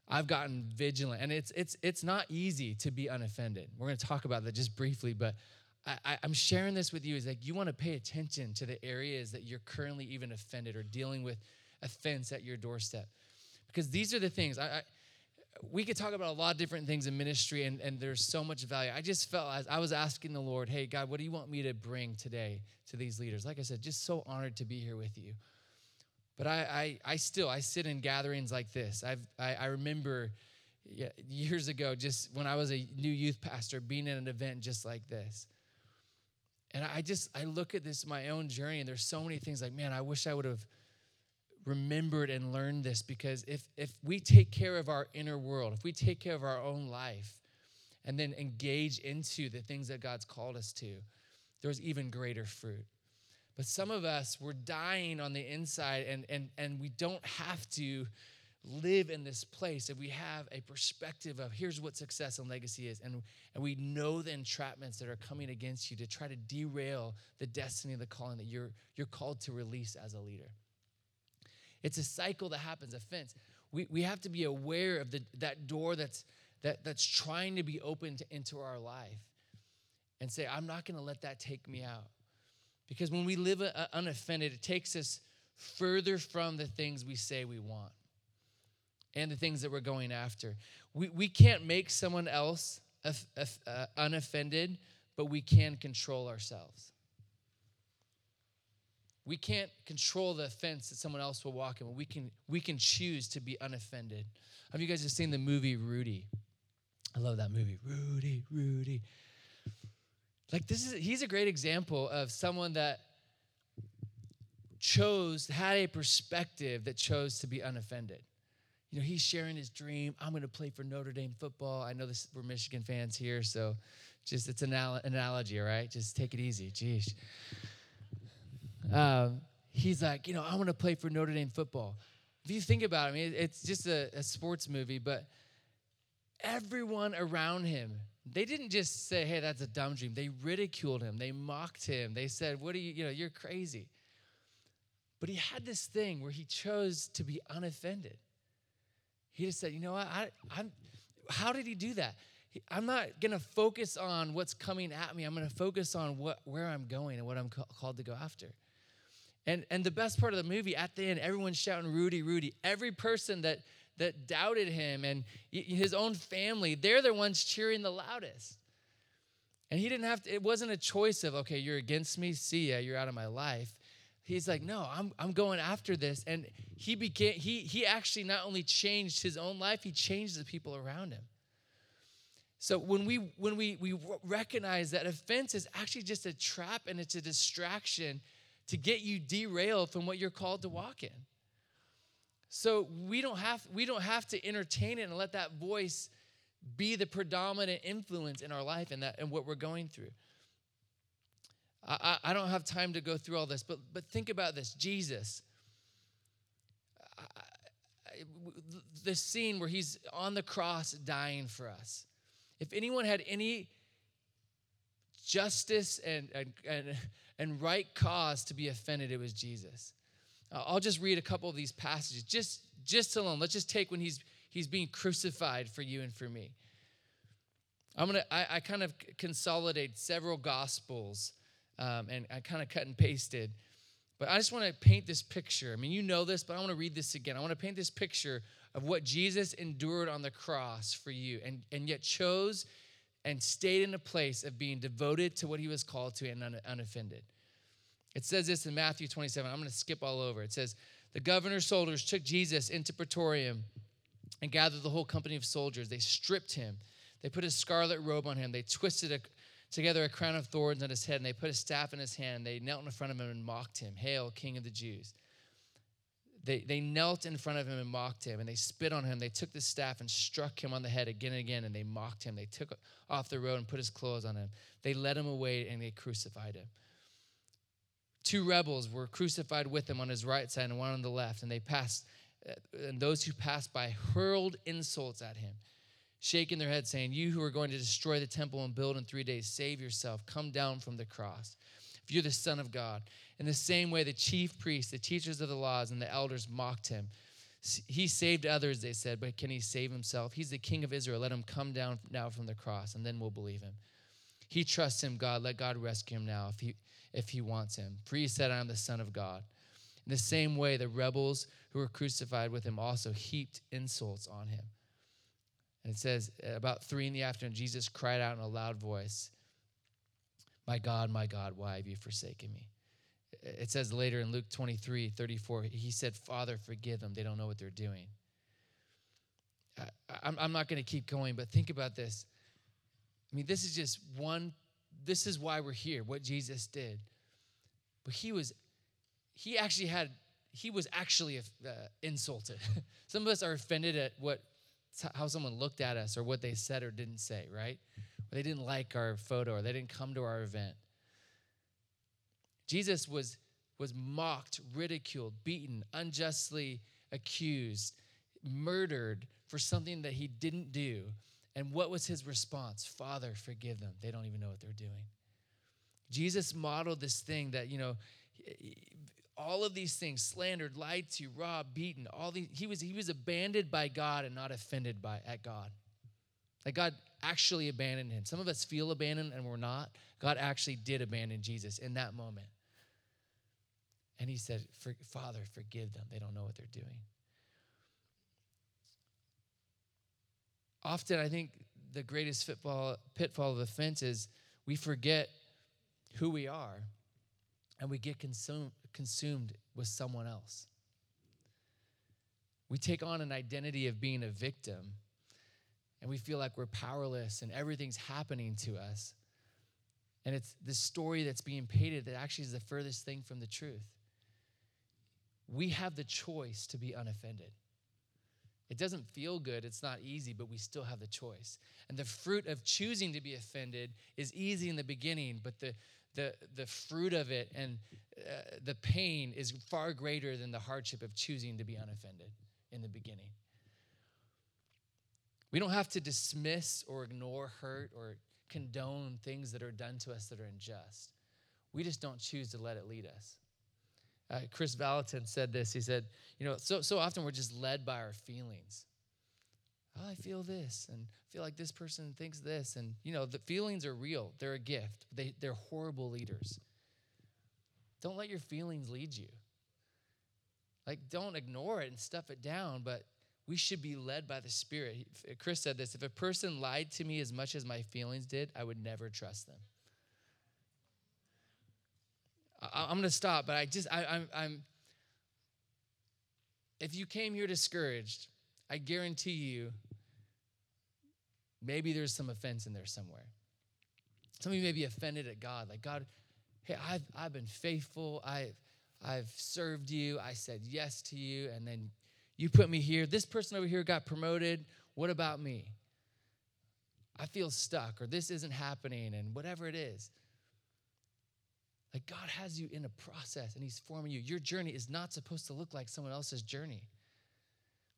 I've gotten vigilant, and it's it's it's not easy to be unoffended. We're going to talk about that just briefly, but I, am sharing this with you is like you want to pay attention to the areas that you're currently even offended or dealing with offense at your doorstep, because these are the things I, I we could talk about a lot of different things in ministry and, and there's so much value. I just felt as I was asking the Lord, hey, God, what do you want me to bring today to these leaders? Like I said, just so honored to be here with you. But I, I, I still, I sit in gatherings like this. I've, I, I remember years ago, just when I was a new youth pastor, being at an event just like this. And I just, I look at this, my own journey, and there's so many things like, man, I wish I would have – remembered and learned this because if, if we take care of our inner world, if we take care of our own life, and then engage into the things that God's called us to, there's even greater fruit. But some of us, we're dying on the inside, and, and, and we don't have to live in this place if we have a perspective of here's what success and legacy is and, and we know the entrapments that are coming against you to try to derail the destiny of the calling that you're, you're called to release as a leader it's a cycle that happens offense we, we have to be aware of the, that door that's that, that's trying to be opened into our life and say i'm not going to let that take me out because when we live unoffended it takes us further from the things we say we want and the things that we're going after. We, we can't make someone else uh, unoffended, but we can control ourselves. We can't control the offense that someone else will walk in, but we can, we can choose to be unoffended. Have you guys have seen the movie Rudy? I love that movie. Rudy, Rudy. Like this is he's a great example of someone that chose, had a perspective that chose to be unoffended you know, he's sharing his dream. I'm going to play for Notre Dame football. I know this, we're Michigan fans here, so just it's an analogy, all right? Just take it easy. Jeez. Um, he's like, you know, I want to play for Notre Dame football. If you think about it, I mean, it's just a, a sports movie, but everyone around him, they didn't just say, hey, that's a dumb dream. They ridiculed him. They mocked him. They said, what are you, you know, you're crazy. But he had this thing where he chose to be unoffended. He just said, you know what? I, I'm, how did he do that? I'm not going to focus on what's coming at me. I'm going to focus on what, where I'm going and what I'm called to go after. And, and the best part of the movie, at the end, everyone's shouting, Rudy, Rudy. Every person that, that doubted him and his own family, they're the ones cheering the loudest. And he didn't have to, it wasn't a choice of, okay, you're against me, see ya, you're out of my life he's like no i'm, I'm going after this and he began he he actually not only changed his own life he changed the people around him so when we when we we recognize that offense is actually just a trap and it's a distraction to get you derailed from what you're called to walk in so we don't have we don't have to entertain it and let that voice be the predominant influence in our life and that and what we're going through I, I don't have time to go through all this, but, but think about this Jesus. The scene where he's on the cross dying for us. If anyone had any justice and, and, and, and right cause to be offended, it was Jesus. I'll just read a couple of these passages, just, just alone. Let's just take when he's, he's being crucified for you and for me. I'm gonna, I, I kind of consolidate several gospels um, and I kind of cut and pasted. But I just want to paint this picture. I mean, you know this, but I want to read this again. I want to paint this picture of what Jesus endured on the cross for you and, and yet chose and stayed in a place of being devoted to what he was called to and un- unoffended. It says this in Matthew 27. I'm going to skip all over. It says, The governor's soldiers took Jesus into Praetorium and gathered the whole company of soldiers. They stripped him. They put a scarlet robe on him. They twisted a together a crown of thorns on his head, and they put a staff in his hand. They knelt in front of him and mocked him. Hail, King of the Jews. They, they knelt in front of him and mocked him, and they spit on him. They took the staff and struck him on the head again and again, and they mocked him. They took off the robe and put his clothes on him. They led him away and they crucified him. Two rebels were crucified with him on his right side and one on the left, and they passed, uh, and those who passed by hurled insults at him shaking their heads, saying, You who are going to destroy the temple and build in three days, save yourself. Come down from the cross. If you're the Son of God. In the same way, the chief priests, the teachers of the laws, and the elders mocked him. He saved others, they said, but can he save himself? He's the king of Israel. Let him come down now from the cross, and then we'll believe him. He trusts him, God. Let God rescue him now if he, if he wants him. He said, I am the Son of God. In the same way, the rebels who were crucified with him also heaped insults on him. And it says, about three in the afternoon, Jesus cried out in a loud voice, My God, my God, why have you forsaken me? It says later in Luke 23 34, he said, Father, forgive them. They don't know what they're doing. I, am not going to keep going, but think about this. I mean, this is just one, this is why we're here, what Jesus did. But he was, he actually had, he was actually uh, insulted. Some of us are offended at what how someone looked at us or what they said or didn't say, right? Or they didn't like our photo or they didn't come to our event. Jesus was was mocked, ridiculed, beaten, unjustly accused, murdered for something that he didn't do. And what was his response? Father, forgive them. They don't even know what they're doing. Jesus modeled this thing that, you know, all of these things slandered, lied to, robbed, beaten, all these he was he was abandoned by God and not offended by at God. Like God actually abandoned him. Some of us feel abandoned and we're not. God actually did abandon Jesus in that moment. And he said, Father, forgive them. They don't know what they're doing. Often, I think the greatest pitfall, pitfall of offense is we forget who we are and we get consumed, consumed with someone else. We take on an identity of being a victim and we feel like we're powerless and everything's happening to us. And it's this story that's being painted that actually is the furthest thing from the truth. We have the choice to be unoffended. It doesn't feel good, it's not easy, but we still have the choice. And the fruit of choosing to be offended is easy in the beginning, but the, the, the fruit of it and uh, the pain is far greater than the hardship of choosing to be unoffended in the beginning. We don't have to dismiss or ignore hurt or condone things that are done to us that are unjust. We just don't choose to let it lead us. Uh, Kris Vallotton said this. He said, You know, so, so often we're just led by our feelings. Oh, I feel this and I feel like this person thinks this. And, you know, the feelings are real, they're a gift. They, they're horrible leaders. Don't let your feelings lead you. Like, don't ignore it and stuff it down, but we should be led by the Spirit. Kris said this if a person lied to me as much as my feelings did, I would never trust them. I, am going to stop, but I just, I, I'm, I'm, if you came here discouraged, I guarantee you, maybe there's some offense in there somewhere. Some of you may be offended at God. Like, God, hey, I've, I've been faithful. I've, I've served you. I said yes to you. And then you put me here. This person over here got promoted. What about me? I feel stuck, or this isn't happening, and whatever it is. Like God has you in a process and He's forming you. Your journey is not supposed to look like someone else's journey.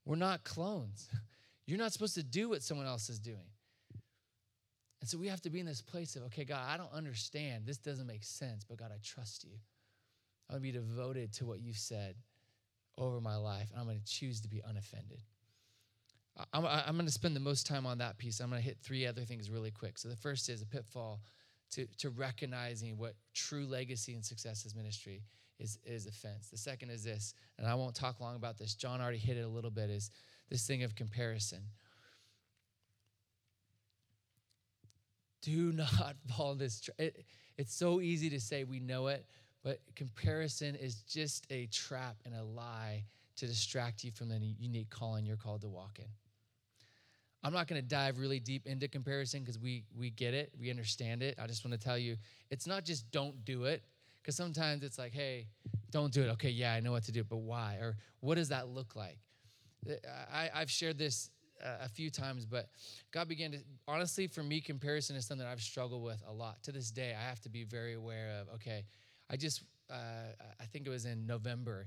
We're not clones. You're not supposed to do what someone else is doing. And so we have to be in this place of, okay, God, I don't understand. This doesn't make sense, but God, I trust you. I'm going to be devoted to what you've said over my life, and I'm going to choose to be unoffended. I'm, I'm going to spend the most time on that piece. I'm going to hit three other things really quick. So the first is a pitfall to, to recognizing what true legacy and success as ministry is, is offense. The second is this, and I won't talk long about this. John already hit it a little bit, is this thing of comparison. Do not fall this. Tra- it, it's so easy to say we know it, but comparison is just a trap and a lie to distract you from the unique calling you're called to walk in. I'm not going to dive really deep into comparison because we we get it, we understand it. I just want to tell you, it's not just don't do it because sometimes it's like, hey, don't do it. Okay, yeah, I know what to do, but why? Or what does that look like? Uh, I, I've shared this a few times, but God began to, honestly, for me, comparison is something I've struggled with a lot. To this day, I have to be very aware of, okay, I just, uh, I think it was in November.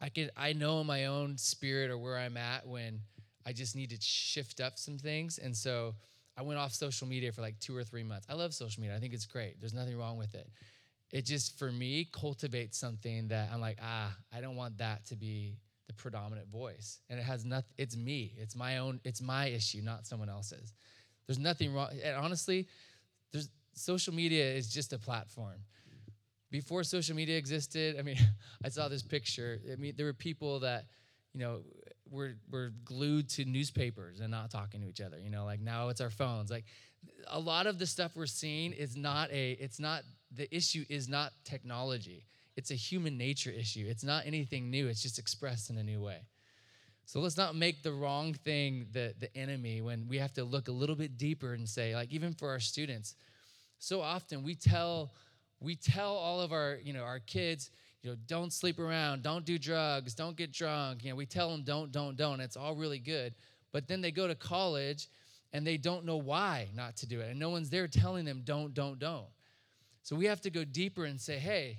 I could, I know in my own spirit or where I'm at when I just need to shift up some things. And so I went off social media for like two or three months. I love social media. I think it's great. There's nothing wrong with it. It just, for me, cultivates something that I'm like, ah, I don't want that to be the predominant voice. And it has nothing, it's me. It's my own, it's my issue, not someone else's. There's nothing wrong. And honestly, there's social media is just a platform before social media existed, I mean, I saw this picture. I mean, there were people that, you know, were were glued to newspapers and not talking to each other. You know, like now it's our phones. Like a lot of the stuff we're seeing is not a. It's not the issue. Is not technology. It's a human nature issue. It's not anything new. It's just expressed in a new way. So let's not make the wrong thing the the enemy when we have to look a little bit deeper and say, like even for our students, so often we tell we tell all of our, you know, our kids, you know, don't sleep around, don't do drugs, don't get drunk. You know, we tell them don't, don't, don't. It's all really good. But then they go to college and they don't know why not to do it. And no one's there telling them don't, don't, don't. So we have to go deeper and say, hey,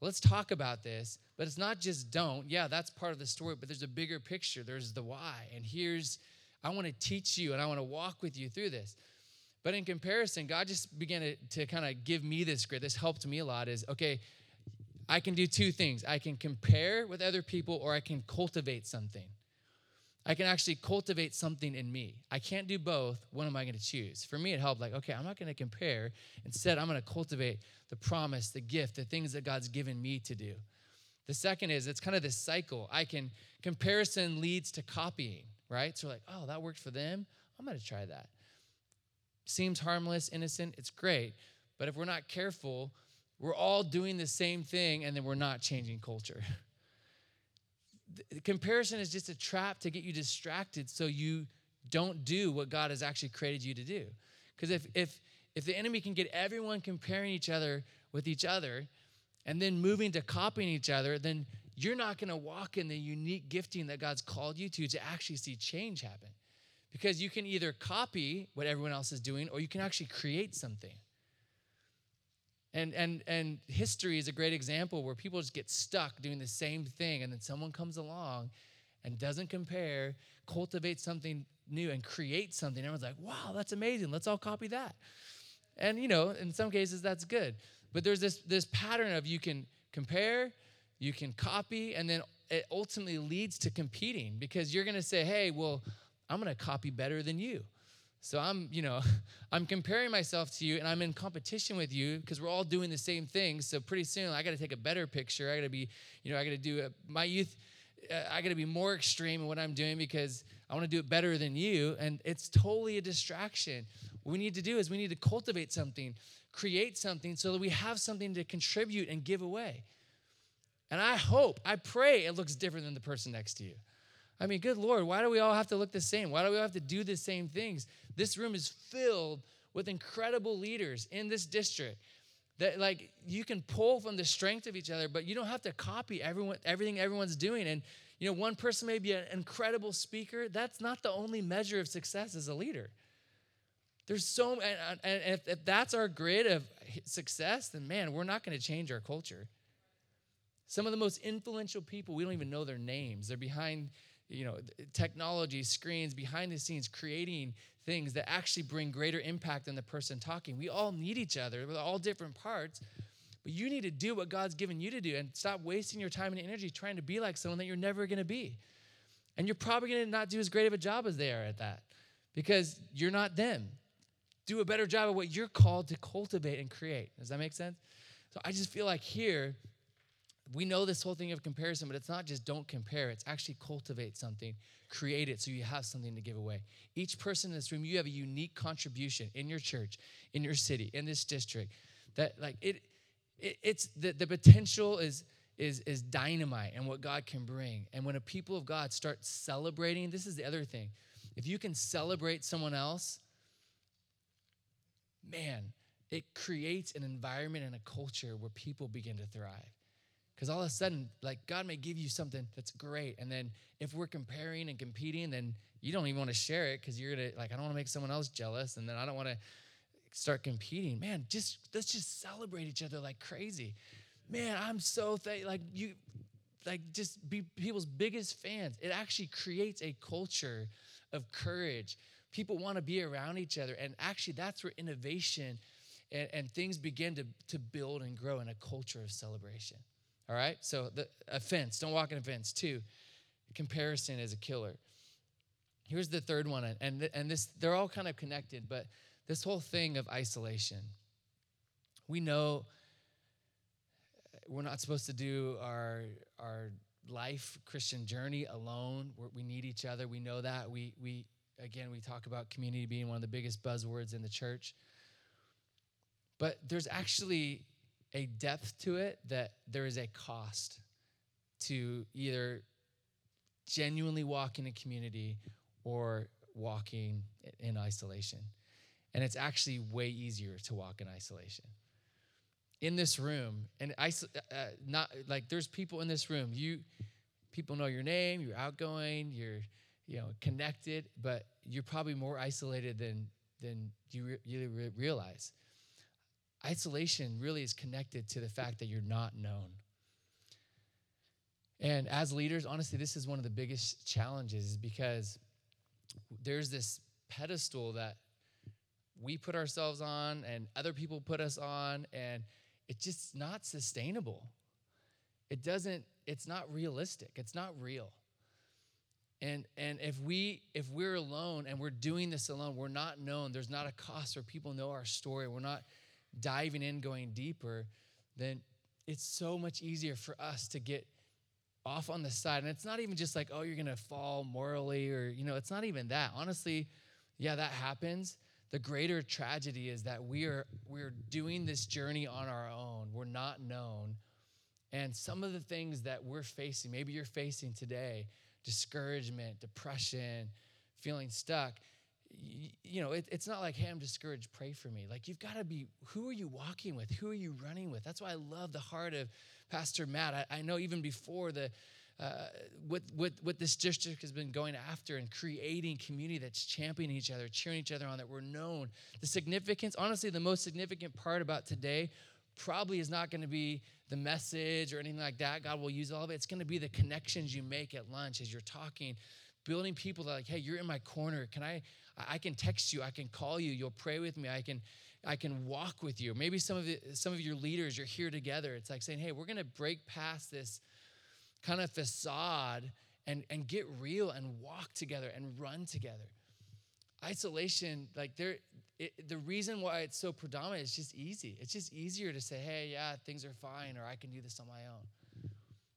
let's talk about this. But it's not just don't. Yeah, that's part of the story, but there's a bigger picture. There's the why. And here's, I want to teach you and I want to walk with you through this. But in comparison, God just began to, to kind of give me this grid. This helped me a lot is okay, I can do two things I can compare with other people or I can cultivate something. I can actually cultivate something in me. I can't do both. What am I going to choose? For me, it helped like, okay, I'm not going to compare. Instead, I'm going to cultivate the promise, the gift, the things that God's given me to do. The second is it's kind of this cycle. I can, comparison leads to copying, right? So, like, oh, that worked for them. I'm going to try that. Seems harmless, innocent, it's great. But if we're not careful, we're all doing the same thing and then we're not changing culture. the comparison is just a trap to get you distracted so you don't do what God has actually created you to do. Because if, if, if the enemy can get everyone comparing each other with each other and then moving to copying each other, then you're not going to walk in the unique gifting that God's called you to to actually see change happen. Because you can either copy what everyone else is doing or you can actually create something. And, and, and history is a great example where people just get stuck doing the same thing, and then someone comes along and doesn't compare, cultivates something new, and creates something. Everyone's like, wow, that's amazing. Let's all copy that. And, you know, in some cases, that's good. But there's this, this pattern of you can compare, you can copy, and then it ultimately leads to competing because you're going to say, hey, well, I'm going to copy better than you. So I'm, you know, I'm comparing myself to you and I'm in competition with you because we're all doing the same thing. So pretty soon I got to take a better picture. I got to be, you know, I got to do a, my youth. Uh, I got to be more extreme in what I'm doing because I want to do it better than you. And it's totally a distraction. What we need to do is we need to cultivate something, create something so that we have something to contribute and give away. And I hope, I pray it looks different than the person next to you. I mean, good Lord, why do we all have to look the same? Why do we all have to do the same things? This room is filled with incredible leaders in this district that like you can pull from the strength of each other but you don't have to copy everyone everything everyone's doing. And you know one person may be an incredible speaker. That's not the only measure of success as a leader. There's so and, and if, if that's our grid of success then man we're not going to change our culture. Some of the most influential people we don't even know their names. They're behind you know, technology, screens, behind the scenes, creating things that actually bring greater impact than the person talking. We all need each other We're all different parts. But you need to do what God's given you to do and stop wasting your time and energy trying to be like someone that you're never going to be. And you're probably going to not do as great of a job as they are at that because you're not them. Do a better job of what you're called to cultivate and create. Does that make sense? So I just feel like here, we know this whole thing of comparison, but it's not just don't compare, it's actually cultivate something, create it so you have something to give away. Each person in this room, you have a unique contribution in your church, in your city, in this district. That like it, it it's the, the potential is is is dynamite and what God can bring. And when a people of God start celebrating, this is the other thing. If you can celebrate someone else, man, it creates an environment and a culture where people begin to thrive. Because all of a sudden, like God may give you something that's great. And then if we're comparing and competing, then you don't even want to share it because you're gonna like, I don't want to make someone else jealous, and then I don't want to start competing. Man, just let's just celebrate each other like crazy. Man, I'm so th- like you like just be people's biggest fans. It actually creates a culture of courage. People want to be around each other. And actually that's where innovation and, and things begin to, to build and grow in a culture of celebration. All right? So the offense, don't walk in offense. Two, comparison is a killer. Here's the third one, and, and this they're all kind of connected, but this whole thing of isolation. We know we're not supposed to do our our life Christian journey alone. We're, we need each other. We know that. We we again we talk about community being one of the biggest buzzwords in the church. But there's actually a depth to it that there is a cost to either genuinely walk in a community or walking in isolation. And it's actually way easier to walk in isolation. In this room, and uh, not like there's people in this room. You people know your name, you're outgoing, you're you know connected, but you're probably more isolated than than you, re- you re- realize isolation really is connected to the fact that you're not known. And as leaders, honestly, this is one of the biggest challenges because there's this pedestal that we put ourselves on and other people put us on, and it's just not sustainable. It doesn't, it's not realistic, it's not real. And, and if we if we're alone and we're doing this alone, we're not known. There's not a cost where people know our story. We're not diving in, going deeper. Then it's so much easier for us to get off on the side. And it's not even just like, oh, you're gonna fall morally, or you know, it's not even that. Honestly, yeah, that happens. The greater tragedy is that we are we're doing this journey on our own. We're not known. And some of the things that we're facing, maybe you're facing today, discouragement, depression, feeling stuck, you know, it, it's not like, hey, I'm discouraged, pray for me. Like, you've got to be, who are you walking with? Who are you running with? That's why I love the heart of Pastor Matt. I, I know even before the, uh, what, what, what this district has been going after and creating community that's championing each other, cheering each other on, that we're known. The significance, honestly, the most significant part about today probably is not going to be the message or anything like that. God will use all of it. It's going to be the connections you make at lunch as you're talking, building people that like, hey, you're in my corner. Can I? I can text you. I can call you. You'll pray with me. I can. I can walk with you. Maybe some of the, some of your leaders, you're here together. It's like saying, hey, we're going to break past this kind of facade and, and get real and walk together and run together. Isolation, like there, the reason why it's so predominant is just easy. It's just easier to say, hey, yeah, things are fine, or I can do this on my own.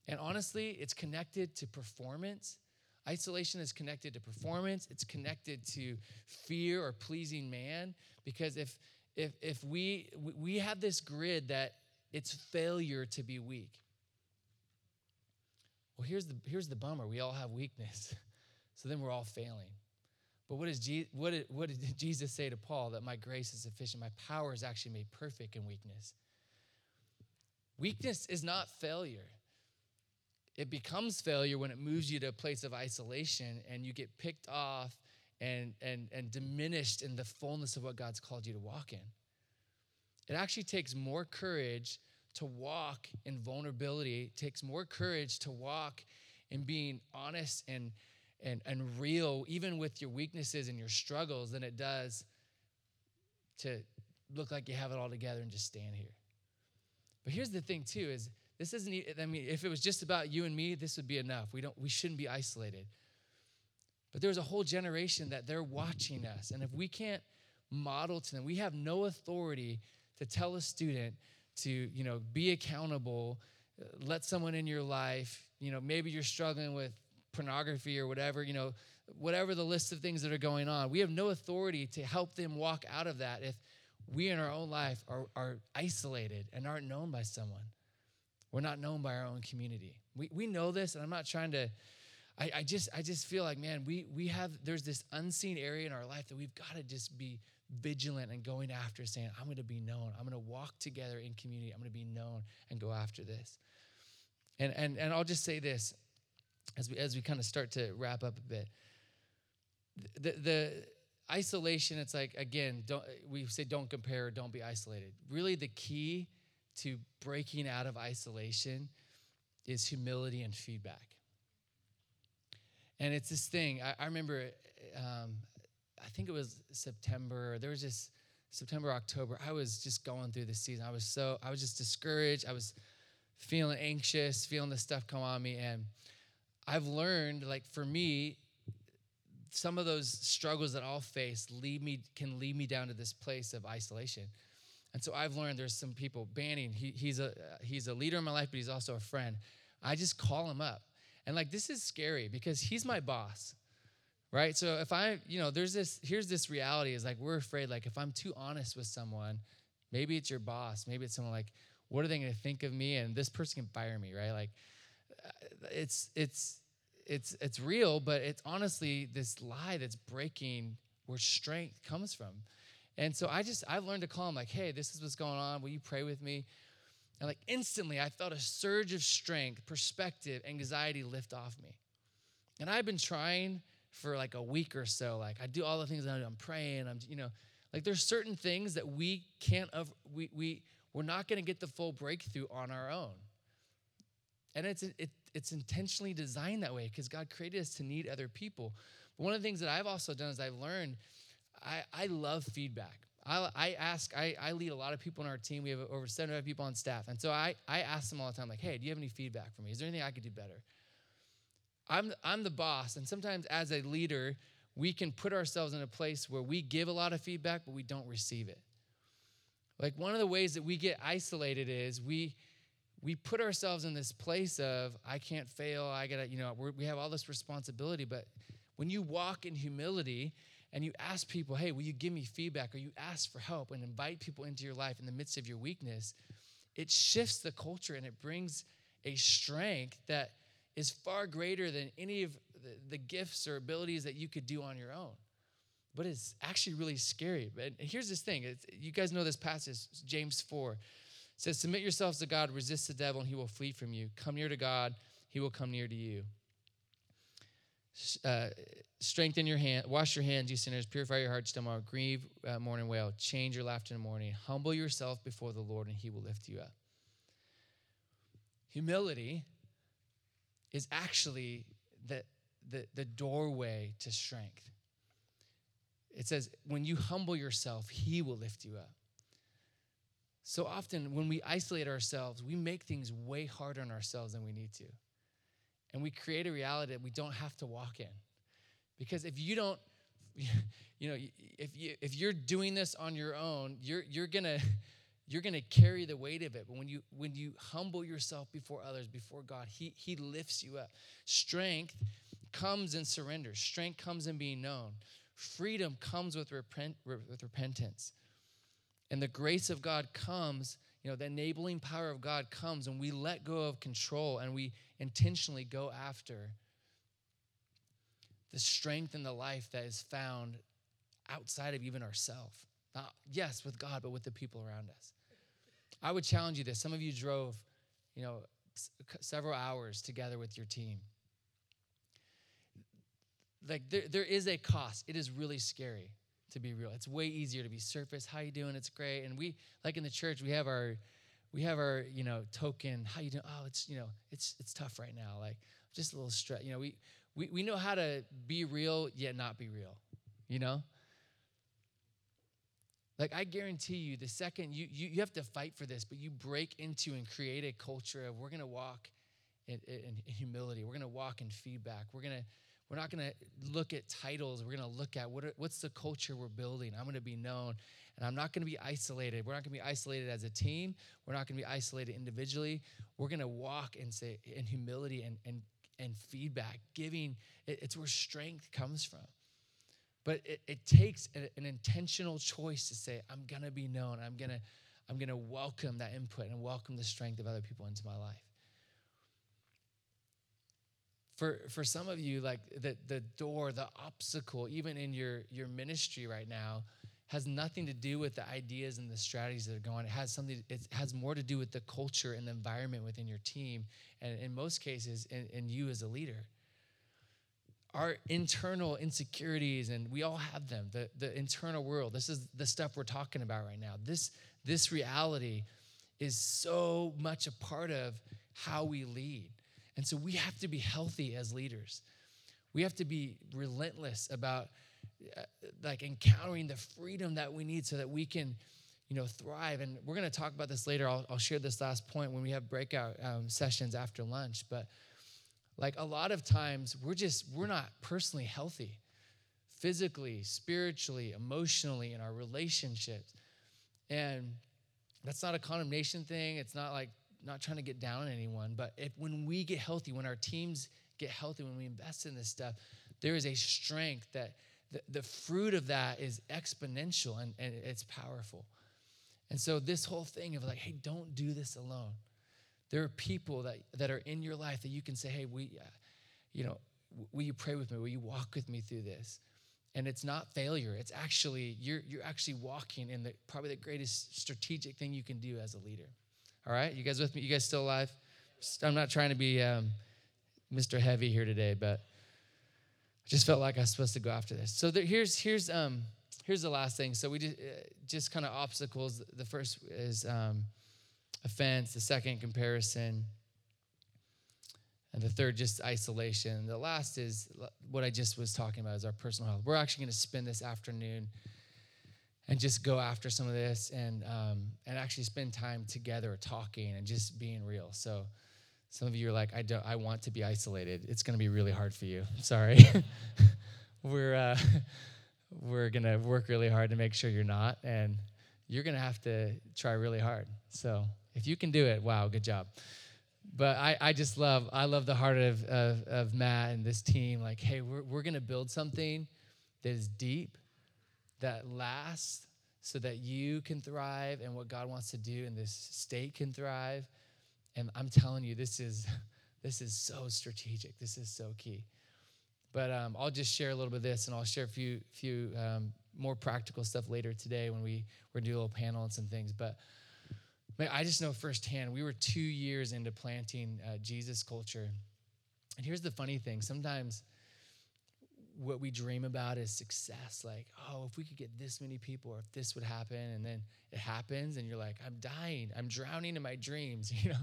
And honestly, it's connected to performance. Isolation is connected to performance, it's connected to fear or pleasing man. Because if if if we we have this grid that it's failure to be weak. Well, here's the here's the bummer. We all have weakness. So then we're all failing. But what, is Je- what, did, what did Jesus say to Paul? That my grace is sufficient. My power is actually made perfect in weakness. Weakness is not failure. It becomes failure when it moves you to a place of isolation and you get picked off and, and, and diminished in the fullness of what God's called you to walk in. It actually takes more courage to walk in vulnerability, it takes more courage to walk in being honest and and, and real, even with your weaknesses and your struggles, than it does to look like you have it all together and just stand here. But here's the thing, too, is this isn't, I mean, if it was just about you and me, this would be enough. We don't, we shouldn't be isolated. But there's a whole generation that they're watching us. And if we can't model to them, we have no authority to tell a student to, you know, be accountable, uh, let someone in your life, you know, maybe you're struggling with pornography or whatever, you know, whatever the list of things that are going on. We have no authority to help them walk out of that if we in our own life are, are isolated and aren't known by someone. We're not known by our own community. We, we know this, and I'm not trying to. I, I just I just feel like man, we we have there's this unseen area in our life that we've got to just be vigilant and going after, saying I'm going to be known. I'm going to walk together in community. I'm going to be known and go after this. And and and I'll just say this: as we as we kind of start to wrap up a bit. The the isolation, it's like again, don't we say don't compare, don't be isolated. Really, the key to breaking out of isolation is humility and feedback. And it's this thing. I, I remember, um, I think it was September. There was just September, October. I was just going through the season. I was so I was just discouraged. I was feeling anxious, feeling the stuff come on me, and I've learned, like for me, some of those struggles that I'll face lead me can lead me down to this place of isolation. And so I've learned there's some people Banning. He, he's a he's a leader in my life, but he's also a friend. I just call him up, and like this is scary because he's my boss, right? So if I, you know, there's this here's this reality is like we're afraid like if I'm too honest with someone, maybe it's your boss, maybe it's someone like, what are they going to think of me? And this person can fire me, right? Like uh, it's it's it's it's real, but it's honestly this lie that's breaking where strength comes from. And so I just I've learned to call him like, hey, this is what's going on. Will you pray with me? And like instantly I felt a surge of strength, perspective, anxiety lift off me. And I've been trying for like a week or so. Like I do all the things I do. I'm praying. I'm you know, like there's certain things that we can't we we we're not going to get the full breakthrough on our own And it's, it, it's intentionally designed that way because God created us to need other people. But one of the things that I've also done is I've learned I, I love feedback. I, I ask, I, I lead a lot of people in our team. We have over 75 people on staff. And so I, I ask them all the time, like, hey, do you have any feedback for me? Is there anything I could do better? I'm, I'm the boss. And sometimes as a leader, we can put ourselves in a place where we give a lot of feedback, but we don't receive it. Like one of the ways that we get isolated is we we put ourselves in this place of I can't fail. I gotta, you know, we have all this responsibility. But when you walk in humility and you ask people, hey, will you give me feedback? Or you ask for help and invite people into your life in the midst of your weakness, it shifts the culture and it brings a strength that is far greater than any of the, gifts or abilities that you could do on your own but it's actually really scary. But here's this thing it's, you guys know this passage, James 4. It says, Submit yourselves to God, resist the devil, and he will flee from you. Come near to God, he will come near to you. Uh, strengthen your hand, wash your hands, you sinners, purify your hearts tomorrow, grieve, uh, mourn, and wail. Change your laughter in the mourning. Humble yourself before the Lord, and he will lift you up. Humility is actually the, the, the doorway to strength. It says, when you humble yourself, he will lift you up. So often, when we isolate ourselves, we make things way harder on ourselves than we need to. And we create a reality that we don't have to walk in. Because if you don't, you know, if, you, if you're doing this on your own, you're, you're going to you're going to carry the weight of it. But when you when you humble yourself before others before god he he lifts you up. Strength comes in surrender. Strength comes in being known. Freedom comes with, repent, with repentance. And the grace of God comes, you know, the enabling power of God comes and we let go of control and we intentionally go after the strength and the life that is found outside of even ourselves. Not, yes, with God, but with the people around us. I would challenge you this. Some of you drove, you know, several hours together with your team like there, there is a cost. It is really scary to be real. It's way easier to be surface. How you doing? It's great. And we like in the church, we have our we have our, you know, token. How you doing? Oh, it's, you know, it's it's tough right now. Like just a little stress. You know, we we we know how to be real yet not be real. You know? Like I guarantee you, the second you you, you have to fight for this, but you break into and create a culture of we're gonna walk in, in, in humility. We're gonna walk in feedback. We're gonna we're not going to look at titles. We're going to look at what are, what's the culture we're building. I'm going to be known, and I'm not going to be isolated. We're not going to be isolated as a team. We're not going to be isolated individually. We're going to walk and say in humility and and and feedback, giving. It, it's where strength comes from. But it, it takes a, an intentional choice to say, I'm to be known. I'm to I'm to welcome that input and welcome the strength of other people into my life for for some of you like the the door the obstacle even in your your ministry right now has nothing to do with the ideas and the strategies that are going it has something it has more to do with the culture and the environment within your team and in most cases in, in you as a leader. Our internal insecurities and we all have them the, the internal world. This is the stuff we're talking about right now. This this reality is so much a part of how we lead. And so we have to be healthy as leaders. We have to be relentless about like encountering the freedom that we need so that we can you know thrive. And we're going to talk about this later. I'll, I'll, share this last point when we have breakout um, sessions after lunch. But like a lot of times we're just we're not personally healthy. Physically spiritually emotionally in our relationships. And that's not a condemnation thing. It's not like not trying to get down on anyone, but if when we get healthy, when our teams get healthy, when we invest in this stuff, there is a strength that the, the fruit of that is exponential and, and it's powerful. And so this whole thing of like, hey, don't do this alone. There are people that, that are in your life that you can say, hey, we, uh, you know, will you pray with me? Will you walk with me through this? And it's not failure. It's actually, you're, you're actually walking in the probably the greatest strategic thing you can do as a leader. All right, you guys with me? You guys still alive? I'm not trying to be um, Mr. Heavy here today, but I just felt like I was supposed to go after this. So there, here's here's um, here's the last thing. So we just, uh, just kind of obstacles. The first is um, offense. The second comparison. And the third, just isolation. The last is what I just was talking about is our personal health. We're actually going to spend this afternoon and just go after some of this and um, and actually spend time together talking and just being real. So some of you are like, I don't, I want to be isolated. It's going to be really hard for you. Sorry. we're uh, we're going to work really hard to make sure you're not, and you're going to have to try really hard. So if you can do it, wow, good job. But I, I just love I love the heart of, of, of Matt and this team. Like, hey, we're, we're going to build something that is deep that lasts so that you can thrive and what God wants to do in this state can thrive. And I'm telling you, this is this is so strategic. This is so key. But um, I'll just share a little bit of this, and I'll share a few few um, more practical stuff later today when we we're do a little panel and some things. But man, I just know firsthand. We were two years into planting uh, Jesus Culture, and here's the funny thing: sometimes what we dream about is success. Like, oh, if we could get this many people, or if this would happen, and then it happens, and you're like, I'm dying, I'm drowning in my dreams. You know,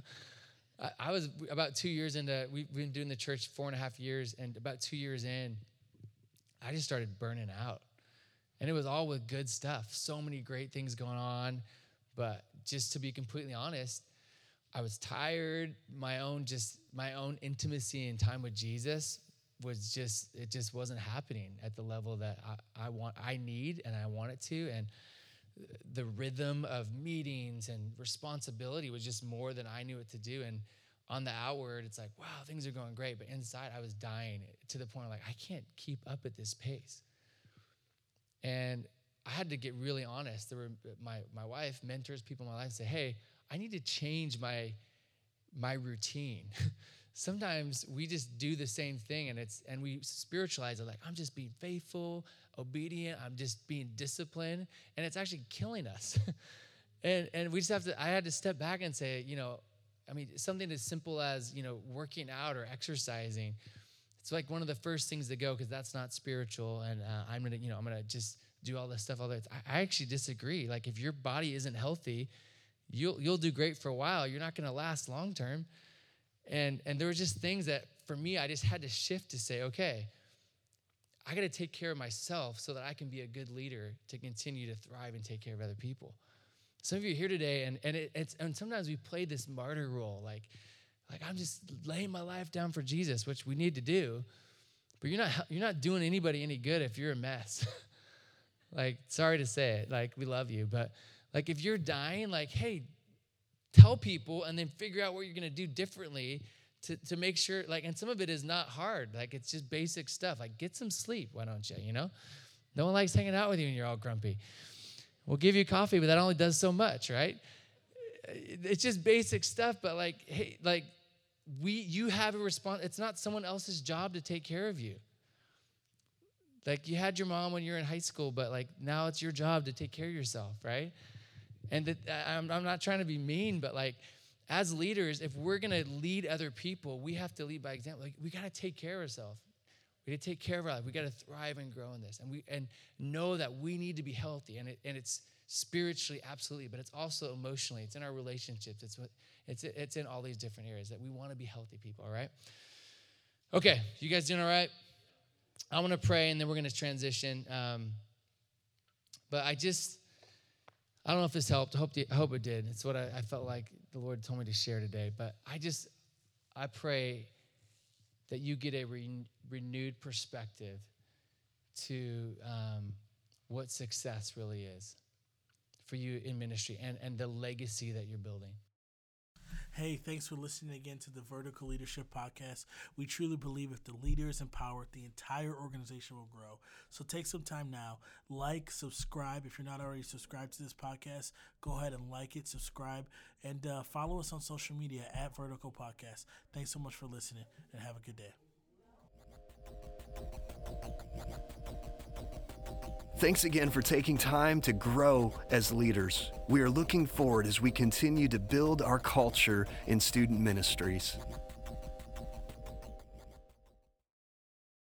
I, I was about two years into. We've been doing the church four and a half years, and about two years in, I just started burning out, and it was all with good stuff. So many great things going on, but just to be completely honest, I was tired. My own just my own intimacy and time with Jesus was just it just wasn't happening at the level that I, I want I need and I want it to. And the rhythm of meetings and responsibility was just more than I knew what to do. And on the outward it's like wow things are going great. But inside I was dying to the point like I can't keep up at this pace. And I had to get really honest. There were my my wife mentors people in my life say hey I need to change my my routine sometimes we just do the same thing and it's and we spiritualize it like i'm just being faithful obedient i'm just being disciplined and it's actually killing us. And and we just have to i had to step back and say you know i mean something as simple as you know working out or exercising it's like one of the first things to go because that's not spiritual and uh, i'm gonna you know i'm gonna just do all this stuff all that I, I actually disagree. Like if your body isn't healthy you'll you'll do great for a while. You're not gonna last long term and and there were just things that for me I just had to shift to say, okay, I got to take care of myself so that I can be a good leader to continue to thrive and take care of other people. Some of you are here today, and and it, it's and sometimes we play this martyr role, like like I'm just laying my life down for Jesus, which we need to do, but you're not you're not doing anybody any good if you're a mess. like sorry to say it, like we love you, but like if you're dying, like hey, tell people and then figure out what you're going to do differently to, to make sure like and some of it is not hard like it's just basic stuff like get some sleep why don't you you know? No one likes hanging out with you when you're all grumpy. We'll give you coffee but that only does so much right? Uh, it's just basic stuff but like hey like we you have a response it's not someone else's job to take care of you. Like you had your mom when you're in high school but like now it's your job to take care of yourself right and that, I'm, I'm not trying to be mean, but like, as leaders, if we're gonna lead other people, we have to lead by example. Like, we gotta take care of ourselves. We gotta take care of our life. We gotta thrive and grow in this, and we and know that we need to be healthy. And it, and it's spiritually absolutely, but it's also emotionally. It's in our relationships. It's what it's it's in all these different areas that we want to be healthy people. All right. Okay, you guys doing all right? I want to pray, and then we're gonna transition. Um, but I just I don't know if this helped. I hope, hope it did. It's what I, I felt like the Lord told me to share today. But I just, I pray that you get a re- renewed perspective to um, what success really is for you in ministry and, and the legacy that you're building. Hey, thanks for listening again to the Vertical Leadership Podcast. We truly believe if the leader is empowered, the entire organization will grow. So take some time now, like, subscribe. If you're not already subscribed to this podcast, go ahead and like it, subscribe, and uh, follow us on social media at Vertical Podcast. Thanks so much for listening, and have a good day. Thanks again for taking time to grow as leaders. We are looking forward as we continue to build our culture in student ministries.